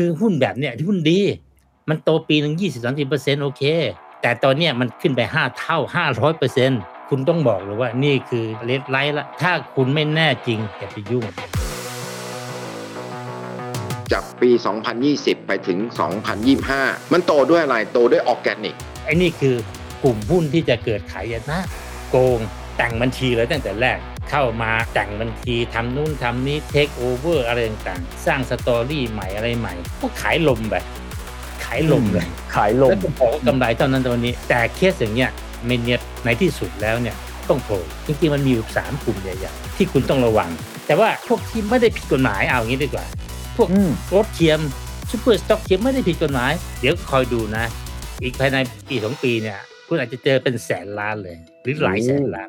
คือหุ้นแบบเนี้ยที่หุ้นดี มันโตปีหนึ่งยี่สิบสามสิบเปอร์เซ็นโอเค แต่ตอนเนี้ยมันขึ้นไปห้าเท่าห้าร้อยเปอร์เซ็นคุณต้องบอกเลยว่านี่คือ red light ละ ถ้าคุณไม่แน่จริงอย่าไปยุ่ง จากปี 2020 ไปถึง 2025 มันโตด้วยอะไร โตด้วยออร์แกนิกไอ้นี่คือกลุ่มหุ้นที่จะเกิดหายนะ โกงแต่งบัญชีเลยตั้งแต่แรก เข้ามาแต่งบัญชีทำนู่นทำนี้เทคโอเวอร์อะไรต่างๆ สร้าง story ใหม่อะไรใหม่ก็ขายลมแบบ ขายลมเลยขายลมแล้วก็บอกว่ากำไรเท่านั้นเท่านี้ แต่เคสอย่างเงี้ย mania ในที่สุดแล้วเนี่ยต้องโผล่จริงๆมันมีอยู่สามกลุ่มใหญ่ๆที่คุณต้องระวัง แต่ว่าพวกที่ไม่ได้ผิดกฎหมายเอางี้ดีกว่า พวกอืมโตเทียม super stock เทียมไม่ได้ผิดกฎหมาย เดี๋ยวคอยดูนะ อีกภายในปีสองปีเนี่ย คุณอาจจะเจอเป็นแสนล้านเลย หรือหลายแสนล้าน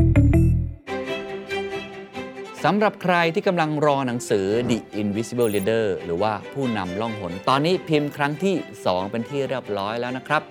สำหรับใครที่กำลังรอหนังสือ The Invisible Leader หรือว่าผู้นำล่องหน ตอนนี้พิมพ์ครั้งที่ 2 เป็นที่เรียบร้อยแล้วนะครับ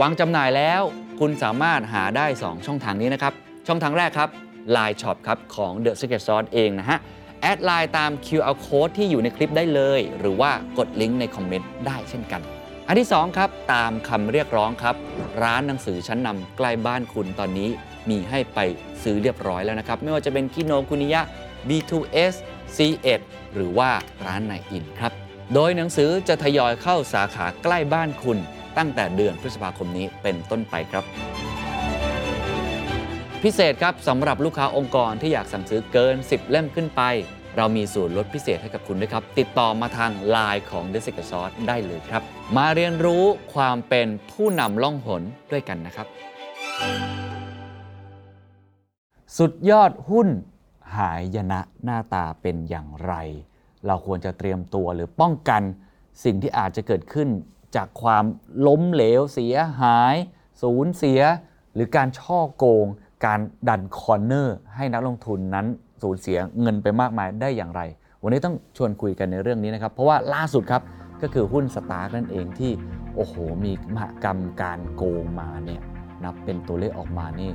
วางจำหน่ายแล้วคุณสามารถหาได้ 2 ช่องทางนี้นะครับ ช่องทางแรกครับ Line Shop ครับของ The Secret Sauce เองนะฮะ แอดไลน์ตาม QR Code ที่อยู่ในคลิปได้เลย หรือว่ากดลิงก์ในคอมเมนต์ได้เช่นกันอันที่ 2 ครับ ตามคำเรียกร้องครับ ร้านหนังสือชั้นนำใกล้บ้านคุณตอนนี้ มีให้ไปซื้อเรียบร้อยแล้วนะครับ ไม่ว่าจะเป็นคิโนคุนิยะ B2S C1 หรือว่าร้านไหนอินครับ โดยหนังสือจะทยอยเข้าสาขาใกล้บ้านคุณ ตั้งแต่เดือนพฤษภาคมนี้เป็นต้นไปครับ พิเศษครับสำหรับลูกค้าองค์กรที่อยากสั่งซื้อเกิน 10 เล่มขึ้นไป เรามีส่วนลดพิเศษให้กับคุณด้วยครับ ติดต่อมาทาง Line ของ The Secret Sauce ได้เลยครับ มาเรียนรู้ความเป็นผู้นำล่องหนด้วยกันนะครับ สุดยอดหุ้นหายยนะหน้าตาเป็นอย่างไร เราควรจะเตรียมตัวหรือป้องกันสิ่งที่อาจจะเกิดขึ้นจากความล้มเหลวเสียหาย สูญเสีย หรือการช่อโกง การดันคอร์เนอร์ ให้นักลงทุนนั้นสูญเสียเงินไปมากมายได้อย่างไร วันนี้ต้องชวนคุยกันในเรื่องนี้นะครับ เพราะว่าล่าสุดครับก็คือหุ้นสตาร์กนั่นเองที่โอ้โหมีมหกรรมการโกงมาเนี่ยนับเป็นตัวเลขออกมานี่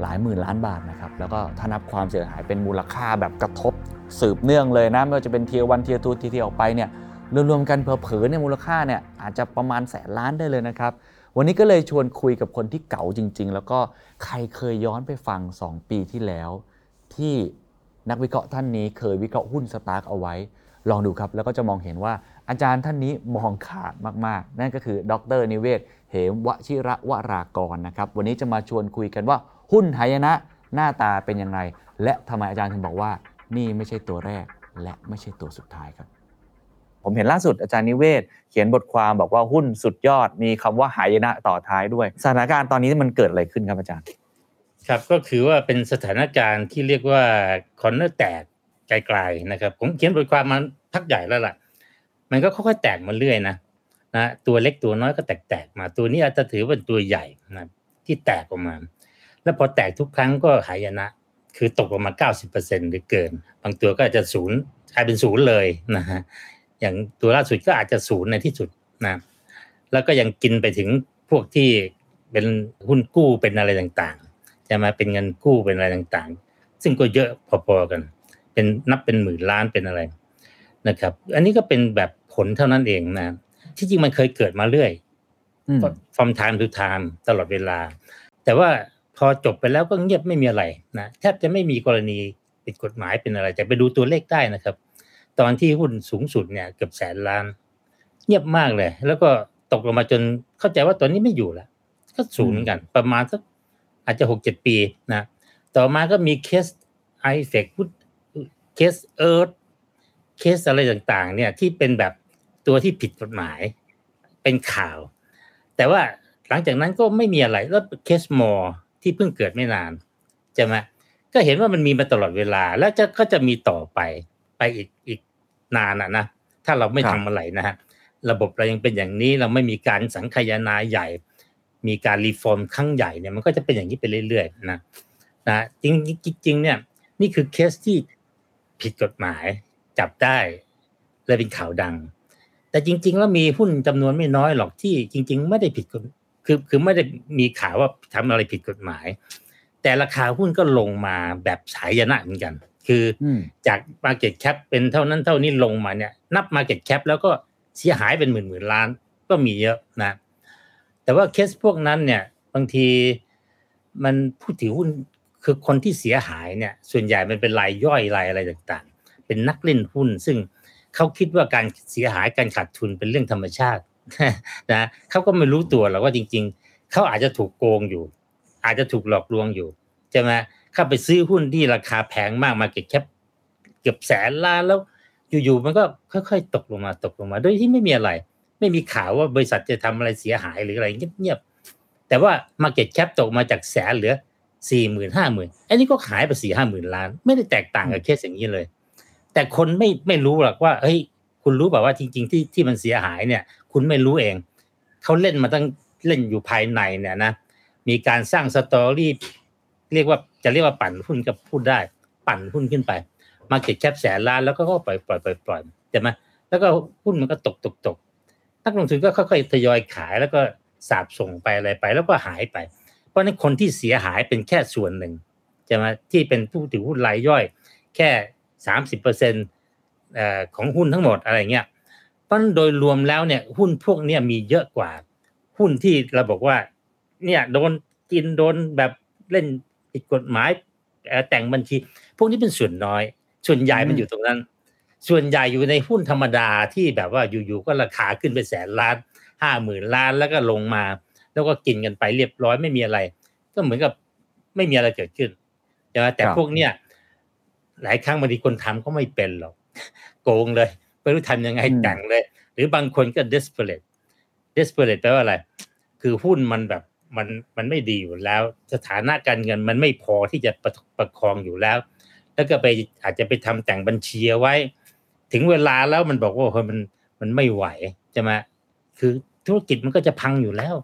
หลายหมื่นล้านบาทนะครับแล้วก็ถ้านับความเสียหายเป็นมูลค่าแบบกระทบสืบเนื่องเลยนะไม่ว่าจะเป็นเทียวันเทียทูทีเทียออกไปเนี่ยรวมๆกันเผลอๆเนี่ยมูลค่าเนี่ยอาจจะประมาณแสนล้านได้เลยนะครับ วันนี้ก็เลยชวนคุยกับคนที่เก๋าจริง ๆ แล้วก็ใครเคยย้อนไปฟัง 2 ปีที่แล้ว ที่นักวิเคราะห์ท่านนี้เคยวิเคราะห์หุ้น STARK เอาไว้ ลองดูครับ แล้วก็จะมองเห็นว่าอาจารย์ท่านนี้มองขาดมากๆ นั่นก็คือดร.นิเวศน์ เหมวชิรวรากรนะครับวันนี้จะมาชวนคุยกันว่า หุ้นหายนะหน้าตาเป็นยังไงและทำไมอาจารย์ถึงบอกว่า นี่ไม่ใช่ตัวแรก และไม่ใช่ตัวสุดท้ายครับ ผมเห็นล่าสุดอาจารย์นิเวศน์ เขียนบทความบอกว่าหุ้นสุดยอดมีคำว่าหายนะต่อท้ายด้วย สถานการณ์ตอนนี้มันเกิดอะไรขึ้นครับอาจารย์ ครับก็คือว่าเป็นสถานการณ์ที่เรียกว่า corner แตกไกลๆนะครับ ผมเขียนบทความมาพักใหญ่แล้วล่ะ มันก็ค่อยๆแตกมาเรื่อยนะนะตัวเล็กตัวน้อยก็แตกๆมาตัวนี้อาจจะถือเป็นตัวใหญ่นะที่แตกออกมา แล้วพอแตกทุกครั้งก็หายนะ คือตกลงมา 90%หรือเกิน บางตัวก็อาจจะศูนย์กลายเป็นศูนย์เลยนะฮะอย่างตัวล่าสุดก็อาจจะศูนย์ในที่สุดนะแล้วก็ยังกินไปถึงพวกที่เป็นหุ้นกู้เป็นอะไรต่างๆจะมาเป็นเงินกู้เป็นอะไรต่างๆ ซึ่งก็เยอะพอๆกัน เป็นนับเป็นหมื่นล้านเป็นอะไรนะครับ อันนี้ก็เป็นแบบผลเท่านั้นเองนะที่จริงมันเคยเกิดมาเรื่อยอืม from time to time ตลอดเวลา แต่ว่า พอจบไปแล้วก็เงียบไม่มีอะไรนะแทบจะไม่มีกรณีผิดกฎหมายเป็นอะไรแต่ไปดูตัวเลขได้นะครับ ตอนที่หุ้นสูงสุดเนี่ยเกือบแสนล้าน เงียบมากเลย แล้วก็ตกลงมาจนเข้าใจว่าตอนนี้ไม่อยู่แล้ว ก็ศูนย์เหมือนกัน ประมาณสักอาจจะหกเจ็ดปีนะต่อมาก็มีเคส IFEC เคส EARTH เคสอะไรต่างๆ เนี่ยที่เป็นแบบตัวที่ผิดกฎหมาย เป็นข่าว แต่ว่าหลังจากนั้นก็ไม่มีอะไรแล้วเคส MORE ที่เพิ่งเกิดไม่นานใช่ไหมก็เห็นว่ามันมีมาตลอดเวลา แล้วจะก็จะมีต่อไปไปอีกอีกนานอะนะถ้าเราไม่ทำอะไรนะฮะระบบเรายังเป็นอย่างนี้เราไม่มีการสังคายนาใหญ่ มีการรีฟอร์มครั้งใหญ่เนี่ยมันก็จะเป็นอย่างนี้ไปเรื่อยๆนะนะจริงจริงๆเนี่ยนี่คือเคสที่ผิดกฎหมายจับได้เลยเป็นข่าวดัง แต่จริง ๆ แล้วมีหุ้นจำนวนไม่น้อยหรอกที่จริง ๆ ไม่ได้ผิดกฎ คือคือไม่ได้มีข่าวว่าทำอะไรผิดกฎหมาย แต่ราคาหุ้นก็ลงมาแบบสายนะเหมือนกัน คืออมจาก Market Cap เป็นเท่านั้นเท่านี้ลงมาเนี่ย นับ Market Cap แล้วก็เสียหายเป็นหมื่นหมื่นล้าน ก็มีเยอะนะ แต่ว่าเคสพวกนั้นเนี่ย บางทีมันผู้ถือหุ้นคือคนที่เสียหายเนี่ย ส่วนใหญ่มันเป็นรายย่อยรายอะไรต่างๆ เป็นนักเล่นหุ้น ซึ่งเขาคิดว่าการเสียหายการขาดทุนเป็นเรื่องธรรมชาติ นะเขาก็ไม่รู้ตัวหรอกว่าจริง ๆเขาอาจจะถูกโกงอยู่ อาจจะถูกหลอกลวงอยู่ใช่ไหมเข้าไปซื้อหุ้นที่ราคาแพงมาก market cap เกือบแสนล้านแล้ว อยู่ๆมันก็ค่อยๆตกลงมาตกลงมา โดยที่ไม่มีอะไร ไม่มีข่าวว่าบริษัทจะทำอะไรเสียหายหรืออะไรเงียบๆแต่ว่า Market Cap ตกมาจากแสนเหลือสี่หมื่นห้าหมื่นอันนี้ก็หายไปสี่ห้าหมื่นล้าน ไม่ได้แตกต่างกับเคสอย่างนี้เลย แต่คนไม่ไม่รู้หรอกว่าเฮ้ยคุณรู้แบบว่าจริง ๆ ที่ที่มันเสียหายเนี่ย คุณไม่รู้เอง เขาเล่นมาตั้งเล่นอยู่ภายในเนี่ยนะ มีการสร้างสตอรี่เรียกว่าจะเรียกว่าปั่นหุ้นกับพูดได้ ปั่นหุ้นขึ้นไป มาเก็ตแคปแสนล้านแล้วก็ปล่อยปล่อยปล่อยปล่อยใช่ไหมแล้วก็หุ้นมันก็ตกตกตกนักลงทุนก็ค่อยๆทยอยขายแล้วก็สาบส่งไปอะไรไป แล้วก็หายไป เพราะนั้นคนที่เสียหายเป็นแค่ส่วนหนึ่งใช่ไหมที่เป็นผู้ถือหุ้นรายย่อย แค่สามสิบเปอร์เซ็นต์ของหุ้นทั้งหมดอะไรเงี้ย ราะฉะนั้นโดยรวมแล้วเนี่ยหุ้นพวกเนี้ยมีเยอะกว่า หุ้นที่เราบอกว่า เนี่ยโดนกินโดนแบบเล่นผิดกฎหมายเอ่อแต่งบัญชี พวกนี้เป็นส่วนน้อย ส่วนใหญ่มันอยู่ตรงนั้น ส่วนใหญ่อยู่ในหุ้นธรรมดาที่แบบว่าอยู่ๆก็ราคาขึ้นไปแสนล้านห้าหมื่นล้านแล้วก็ลงมา แล้วก็กินกันไปเรียบร้อยไม่มีอะไร ก็เหมือนกับไม่มีอะไรเกิดขึ้นใช่ไหมแต่ครับพวกเนี้ยหลายครั้งบางทีคนทำก็ไม่เป็นหรอกโกงเลย ไม่รู้ทำยังไงแต่งเลย หรือบางคนก็ desperate desperate แปลว่าอะไร คือหุ้นมันแบบมันมันไม่ดีอยู่แล้ว สถานะการเงินมันไม่พอที่จะประประคองอยู่แล้ว แล้วก็ไปอาจจะไปทำแต่งบัญชีเอาไว้ ถึงเวลาแล้วมันบอกว่าเฮ้ยมันมันไม่ไหวใช่ไหมคือธุรกิจมันก็จะพังอยู่แล้ว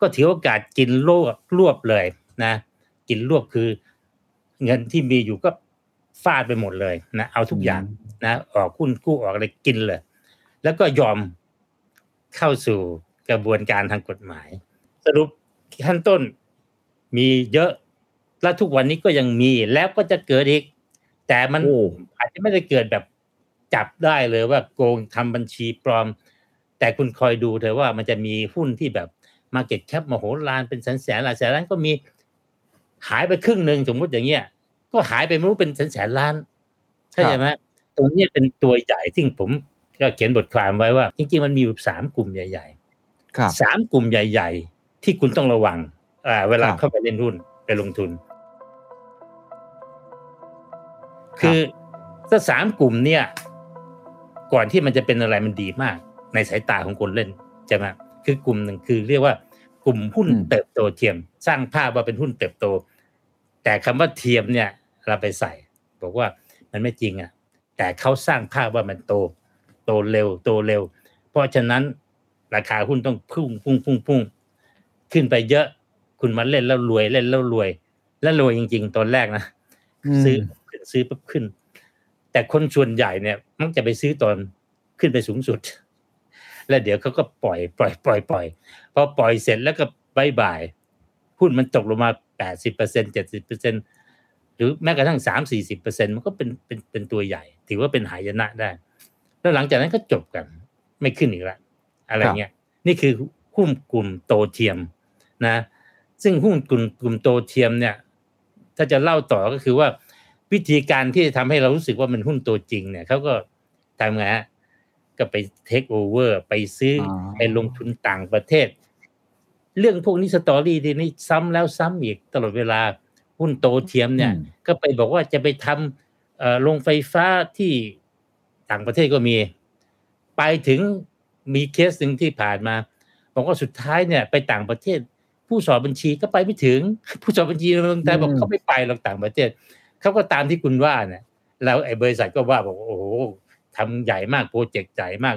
ก็ถือโอกาสกินรวบรวบเลยนะ กินรวบคือ เงินที่มีอยู่ก็ ฟาดไปหมดเลยนะเอาทุกอย่างนะออกหุ้นกู้ออกอะไรกินเลย แล้วก็ยอมเข้าสู่กระบวนการทางกฎหมาย สรุปขั้นต้นมีเยอะ และทุกวันนี้ก็ยังมีแล้วก็จะเกิดอีก แต่มันโอ้อาจจะไม่ได้เกิดแบบจับได้เลยว่าโกงทำบัญชีปลอม แต่คุณคอยดูเถอะว่ามันจะมีหุ้นที่แบบมาเก็ตแคปมโหฬารเป็นแสนแสนหลายแสนล้านก็มีหายไปครึ่งหนึ่งสมมุติอย่างเงี้ย ก็หายไปไม่รู้เป็นแสนแสนล้านเข้าใจไหมตรงเนี้ยเป็นตัวใหญ่ที่ผมก็เขียนบทความไว้ว่า จริงๆมันมีอยู่สามกลุ่มใหญ่ครับๆสามกลุ่มใหญ่ ๆ ที่คุณต้องระวังอ่าเวลาครับเข้าไปเล่นหุ้นไปลงทุน คือถ้าสามกลุ่มเนี่ย ก่อนที่มันจะเป็นอะไรมันดีมาก ในสายตาของคนเล่นใช่ไหมคือกลุ่มหนึ่งคือเรียกว่ากลุ่มหุ้นอืมเติบโตเทียม สร้างภาพว่าเป็นหุ้นเติบโต แต่คำว่าเทียมเนี่ย เราไปใส่ บอกว่ามันไม่จริงอะ แต่เขาสร้างภาพว่ามันโต โตเร็ว โตเร็ว เพราะฉะนั้นราคาหุ้นต้องพุ่งพุ่งพุ่งพุ่งขึ้นไปเยอะ คุณมาเล่นแล้วรวยเล่นแล้วรวย แล้วรวยจริง ๆ ตอนแรกนะอืมซื้อขึ้นซื้อปุ๊บขึ้น แต่คนส่วนใหญ่เนี่ย มักจะไปซื้อตอนขึ้นไปสูงสุด แล้วเดี๋ยวเขาก็ปล่อย ปล่อย ปล่อยปล่อยพอปล่อยเสร็จแล้วก็ bye bye หุ้นมันตกลงมาแปดสิบเปอร์เซ็นเจ็ดสิบเปอร์เซ็นห รือแม้กระทั่งสามสี่สิบเปอร์เซ็นมันก็เป็นเป็นเป็นตัวใหญ่ ถือว่าเป็นหายนะได้ แล้วหลังจากนั้นก็จบกัน ไม่ขึ้นอีกละอะไรเงี้ยนี่คือหุ้นกลุ่มโตเทียมนะ ซึ่งหุ้นกลุ่มกลุ่มโตเทียมเนี่ย ถ้าจะเล่าต่อก็คือว่าวิธีการที่จะทำให้เรารู้สึกว่ามันหุ้นตัวจริงเนี่ยเขาก็ทำไงฮะก็ไปเทคโอเวอร์ไปซื้อออไปลงทุนต่างประเทศ เรื่องพวกนี้ story ที่นี่ซ้ำแล้วซ้ำอีกตลอดเวลา หุ้นโตเทียมเนี่ยอืมก็ไปบอกว่าจะไปทำเอ่อโรงไฟฟ้าที่ต่างประเทศก็มี ไปถึงมีเคสหนึ่งที่ผ่านมาบอกว่าสุดท้ายเนี่ยไปต่างประเทศ ผู้สอบบัญชีก็ไปไม่ถึง ผู้สอบบัญชีในเมืองไทยบอกอืมเขาไม่ไปหรอกต่างประเทศเขาก็ตามที่คุณว่าเนี่ยแล้วไอ้บริษัทก็ว่าบอกว่าโอ้โหทำใหญ่มากโปรเจกต์ใหญ่มาก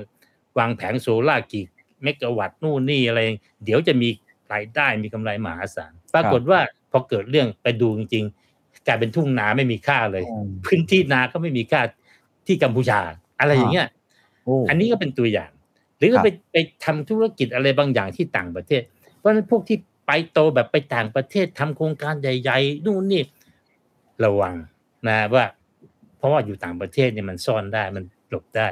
วางแผงโซล่าร์กี่เมกะวัตต์นู่นนี่อะไร เดี๋ยวจะมีรายได้มีกำไรมหาศาลปรากฏว่าพ อเกิดเรื่องไปดูจริงๆกลายเป็นทุ่งนาไม่มีค่าเลยอืมพื้นที่นาก็ไม่มีค่าที่กัมพูชา อะไรอย่างเงี้ยโอ้อันนี้ก็เป็นตัวอย่าง หรือครับไปไปทำธุรกิจอะไรบางอย่างที่ต่างประเทศ เพราะฉะนั้นพวกที่ไปโตแบบไปต่างประเทศทำโครงการใหญ่ๆนู่นนี่ระวังนะว่า เพราะว่าอยู่ต่างประเทศเนี่ยมันซ่อนได้มันหลบได้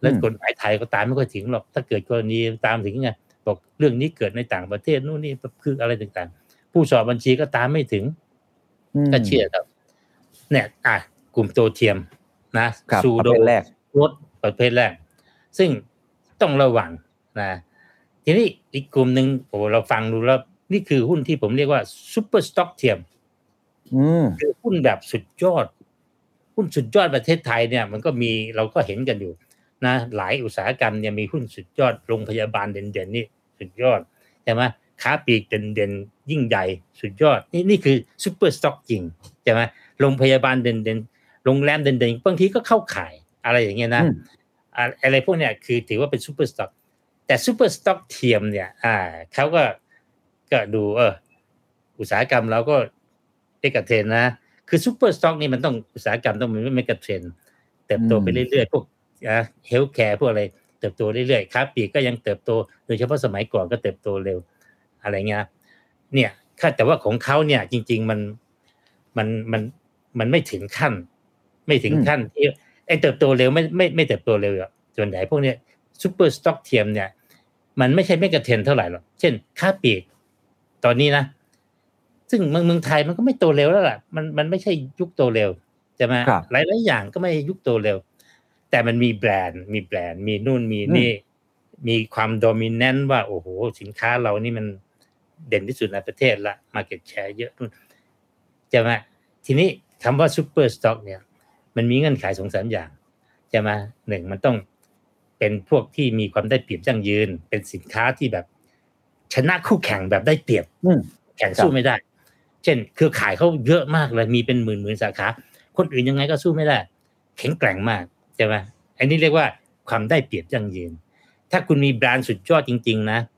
แล้วกฎหมายไทยก็ตามไม่ค่อยถึงหรอก ถ้าเกิดกรณีตามถึงไงบอกเรื่องนี้เกิดในต่างประเทศนู่นนี่คืออะไรต่างๆ ผู้สอบบัญชีก็ตามไม่ถึงมก็เชื่อครับ เนี่ย อะ กลุ่มโตเทียมนะครับซูประโดเภทแรกรถประเภทแรก ซึ่งต้องระวังนะทีนี้อีกกลุ่มหนึ่งโอ้เราฟังดูแล้ว นี่คือหุ้นที่ผมเรียกว่าซูเปอร์สต็อกเทียมอืมคือหุ้นแบบสุดยอด หุ้นสุดยอดประเทศไทยเนี่ย มันก็มีเราก็เห็นกันอยู่นะหลายอุตสาหกรรมเนี่ยมีหุ้นสุดยอดโรงพยาบาลเด่นๆนี่สุดยอดใช่ไหม ค้าปลีกเด่นๆ ยิ่งใหญ่สุดยอด นี่นี่คือsuper stock จริงใช่ไหมโรงพยาบาลเด่นๆโรงแรมเด่นๆบางทีก็เข้าข่ายอะไรอย่างเงี้ยนะอืมอ่าอะไรพวกเนี้ยคือถือว่าเป็น super stock แต่ super stock เทียมเนี่ย อ่าเขาก็ก็ดูเอออุตสาหกรรมเราก็เอ็กเทรนนะ คือ super stock นี่มันต้องอุตสาหกรรมต้องเป็น megatrend เติบโตไปอืมเรื่อยๆพวก healthcare พวกอะไรเติบโตเรื่อยๆค้าปลีกก็ยังเติบโต โดยเฉพาะสมัยก่อนก็เติบโตเร็ว อะไรเงี้ยเนี่ยค้าแต่ว่าของเขาเนี่ยจริง ๆมันมันมันมันไม่ถึงขั้น ไม่ถึงอืมขั้นที่ไอ้เติบโตเร็วไม่ไม่ไม่เติบโตเร็วอะส่วนใหญ่พวกเนี้ย super stock เทียมเนี่ย มันไม่ใช่ megatrend เท่าไหร่หรอกเช่น ค้าปลีกตอนนี้นะซึ่งเมืองเมืองไทยมันก็ไม่โตเร็วแล้วล่ะมันมันไม่ใช่ยุคโตเร็วใช่ไหมครับหลายหลายๆอย่างก็ไม่ยุคโตเร็ว แต่มันมีแบรนด์ มีแบรนด์ มีนู่นมีนี่ มีความ dominant ว่า โอ้โห สินค้าเรานี่มัน เด่นที่สุดในประเทศละ market share เยอะนู่นใช่ไหมทีนี้คำว่า super stock เนี่ย มันมีเงื่อนไขสองสามอย่างใช่ไหมหนึ่งมันต้องเป็นพวกที่มีความได้เปรียบยั่งยืน เป็นสินค้าที่แบบชนะคู่แข่งแบบได้เปรียบอืมแข่งสู้ไม่ได้ เช่น เครือข่ายเขาเยอะมากเลยมีเป็นหมื่นหมื่นสาขา คนอื่นยังไงก็สู้ไม่ได้ แข็งแกร่งมากใช่ไหมอันนี้เรียกว่าความได้เปรียบยั่งยืน ถ้าคุณมีแบรนด์สุดยอดจริง ๆ นะใ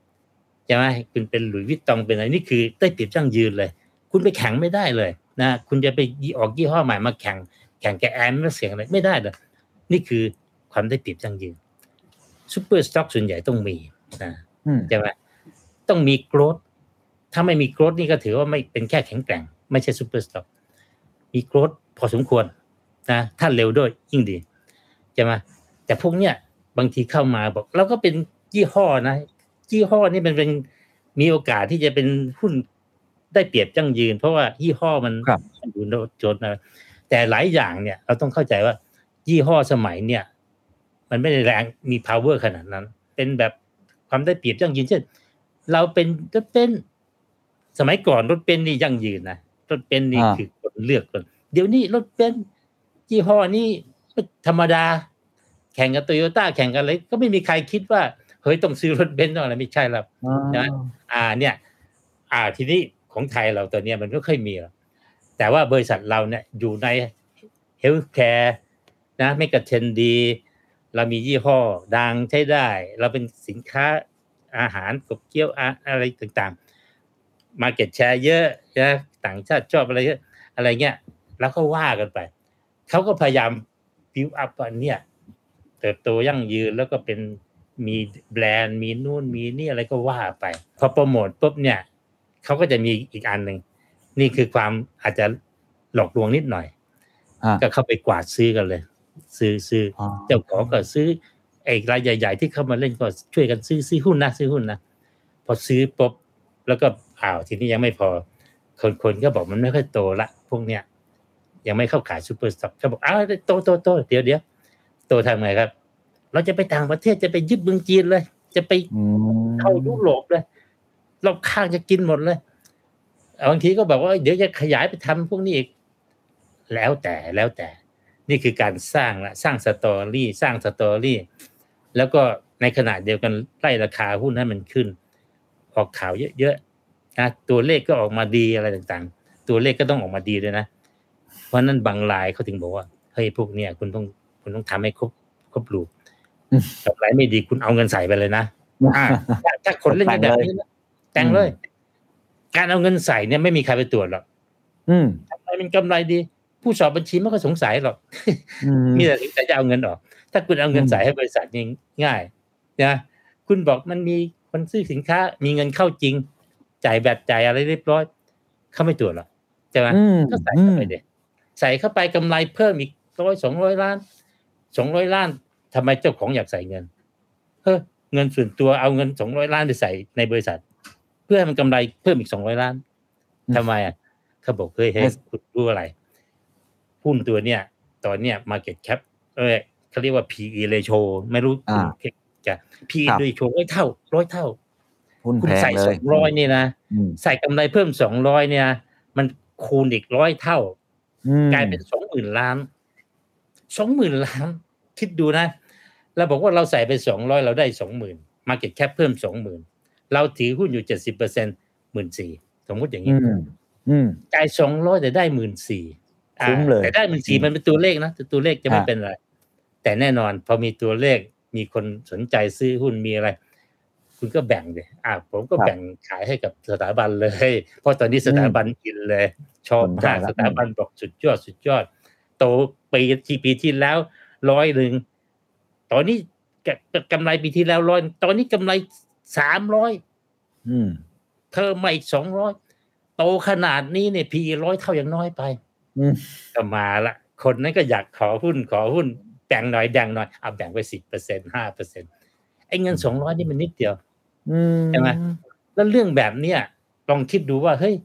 ช่ไหมคุณเป็นหลุยส์วิตตองเป็นอะไรนี่คือได้เปรียบยั่งยืนเลย คุณไปแข่งไม่ได้เลยนะคุณจะไปยี่ออกยี่ห้อใหม่มาแข่งแข่งแกบแอมไม่เสียงอะไรไม่ได้เลยนี่คือความได้เปรียบยั่งยืน super stock ส่วนใหญ่ต้องมีนะอืมใช่ไหมต้องมี growth ถ้าไม่มี growth นี่ก็ถือว่าไม่เป็นแค่แข็งแกร่ง ไม่ใช่ super stock มี growth พอสมควรนะถ้าเร็วด้วยยิ่งดีใช่ไหมแต่พวกเนี้ยบางทีเข้ามาบอกเราก็เป็นยี่ห้อนะ ยี่ห้อนี่มันเป็นมีโอกาสที่จะเป็นหุ้นได้เปรียบยั่งยืน เพราะว่ายี่ห้อมันครับมันอยู่ในโจทย์นะแต่หลายอย่างเนี่ย เราต้องเข้าใจว่า ยี่ห้อสมัยเนี่ย มันไม่ได้แรงมี power ขนาดนั้น เป็นแบบความได้เปรียบยั่งยืนเช่นเราเป็นรถเป็นซ์สมัยก่อนรถเป็นซ์นี่ยั่งยืนนะรถเบนซ์นี่อ่าคือคนเลือกคนเดี๋ยวนี้รถเบนซ์ยี่ห้อนี้ธรรมดา แข่งกับโตโยต้าแข่งกันอะไรก็ไม่มีใครคิดว่า เฮ้ยต้องซื้อรถเบนซ์ต้องอะไรไม่ใช่แล้วนะอ่าเนี่ย อ่าทีนี้ของไทยเราตัวเนี้ยมันไม่ค่อยมีหรอกแต่ว่าบริษัทเราเนี่ยอยู่ใน healthcare นะไม่กระเทนดี เรามียี่ห้อดังใช้ได้ เราเป็นสินค้าอาหารกบเกี๊ยวอะอะไรต่างๆ market share เยอะนะต่างชาติชอบอะไรเยอะอะไรเงี้ย แล้วก็ว่ากันไป เขาก็พยายามบิวอัพอันเนี้ยเติบโตยั่งยืนแล้วก็เป็น มีแบรนด์มีนู่นมีนี่อะไรก็ว่าไป พอโปรโมทปุ๊บเนี่ยเขาก็จะมีอีกอันหนึ่งนี่คือความอาจจะหลอกลวงนิดหน่อยอ่าก็เข้าไปกวาดซื้อกันเลย ซื้อซื้ออ๋อเจ้าของก็ซื้อไอ้รายใหญ่ ๆ ที่เข้ามาเล่นก็ช่วยกันซื้อซื้อหุ้นนะซื้อหุ้นนะพอซื้อปุ๊บแล้วก็อ้าวทีนี้ยังไม่พอ คนคนก็บอกมันไม่ค่อยโตละพวกเนี้ยยังไม่เข้าข่าย super stock ก็บอกอ้าวโตโตโตเดี๋ยวเดี๋ยวโตทำไงครับ เราจะไปต่างประเทศจะไปยึดเมืองจีนเลย จะไปอืมเข้ายุโรปเลยรอบข้างจะกินหมดเลยบางทีก็บอกว่าเดี๋ยวจะขยายไปทำพวกนี้อีก แล้วแต่แล้วแต่ นี่คือการสร้างละสร้างสตอรี่สร้างสตอรี่ แล้วก็ในขณะเดียวกันไล่ราคาหุ้นให้มันขึ้น ออกข่าวเยอะๆนะตัวเลขก็ออกมาดีอะไรต่างๆ ตัวเลขก็ต้องออกมาดีด้วยนะ เพราะฉะนั้นบางรายเขาถึงบอกว่าเฮ้ยพวกเนี้ยคุณต้องคุณต้องทำให้ครบครบรูปอืม กำไรไม่ดีคุณเอาเงินใส่ไปเลยนะอ่าถ้าถ้าคนเล่นกันแบบนี้นะแต่งเลย การเอาเงินใส่เนี่ยไม่มีใครไปตรวจหรอกอืมทำไมมันกำไรดี ผู้สอบบัญชีไม่ก็สงสัยหรอกอืมมีแต่สงสัยจะเอาเงินออก ถ้าคุณเอาเงินอืมใส่ให้บริษัทนี่ง่ายนะคุณบอกมันมีคนซื้อสินค้า มีเงินเข้าจริง จ่ายแบบจ่ายอะไรเรียบร้อยเขาไม่ตรวจหรอกใช่ไหมอืมก็ใส่เข้าไปเด็ใส่เข้าไปกำไรเพิ่มอีกร้อยสองร้อยล้านสองร้อยล้าน ทำไมเจ้าของอยากใส่เงินเฮ้ยเงินส่วนตัวเอาเงินสองร้อยล้านไปใส่ในบริษัท เพื่อให้มันกำไรเพิ่มอีกสองร้อยล้านทำไมอะเขาบอกเฮ้ยเฮ้ยคุณรู้อะไรหุ้นตัวเนี้ยตอนเนี้ย market cap เออเขาเรียกว่า PE ratio ไม่รู้อ่าคุณจะ PE ครับ ratio ร้อยเท่าร้อยเท่าหุ้นคุณแพงใส่เลสอยงร้อยนี่นะอืมใส่กำไรเพิ่มสองร้อยเนี่ย มันคูณอีกร้อยเท่าอืมกลายเป็นสองหมื่นล้านสองหมื่นล้าน คิดดูนะ เราบอกว่าเราใส่ไปสองร้อยเราได้สองหมื่น market cap เพิ่มสองหมื่นเราถือหุ้นอยู่เจ็ดสิบเปอร์เซ็นต์หมื่นสี่สมมติอย่างอืนี้มอืมจ่ายสองร้อยแต่ได้หมื่นสี่คุ้มเลยแต่ได้หมื่นสี่มันเป็นตัวเลขนะแต่ตัวเลขจะไม่ฮะเป็นไร แต่แน่นอนพอมีตัวเลขมีคนสนใจซื้อหุ้นมีอะไร คุณก็แบ่งเลยอ่าผมก็แบ่งขายให้กับสถาบันเลย เพราะตอนนี้สถาบันอินเลย ชอบมากสถาบันบอกสุดยอดสุดยอด โตปีที่ปีที่แล้วร้อยหนึ่ง ตอนนี้กกำไรปีที่แล้วร้อยตอนนี้กำไรสามร้อยอืมเพิ่มมาอีกสองร้อยโตขนาดนี้เนี่ยพีร้อยเท่ายังน้อยไปอืมก็มาละคนนั้นก็อยากขอหุ้นขอหุ้นแบ่งหน่อยแบ่งหน่อยเอาแบ่งไปสิบเปอร์เซ็นห้าเปอร์เซ็นไอ้เงินสองร้อยนี่มันนิดเดียวอืมใช่ไหมแล้วเรื่องแบบเนี้ยลองคิดดูว่าเฮ้ย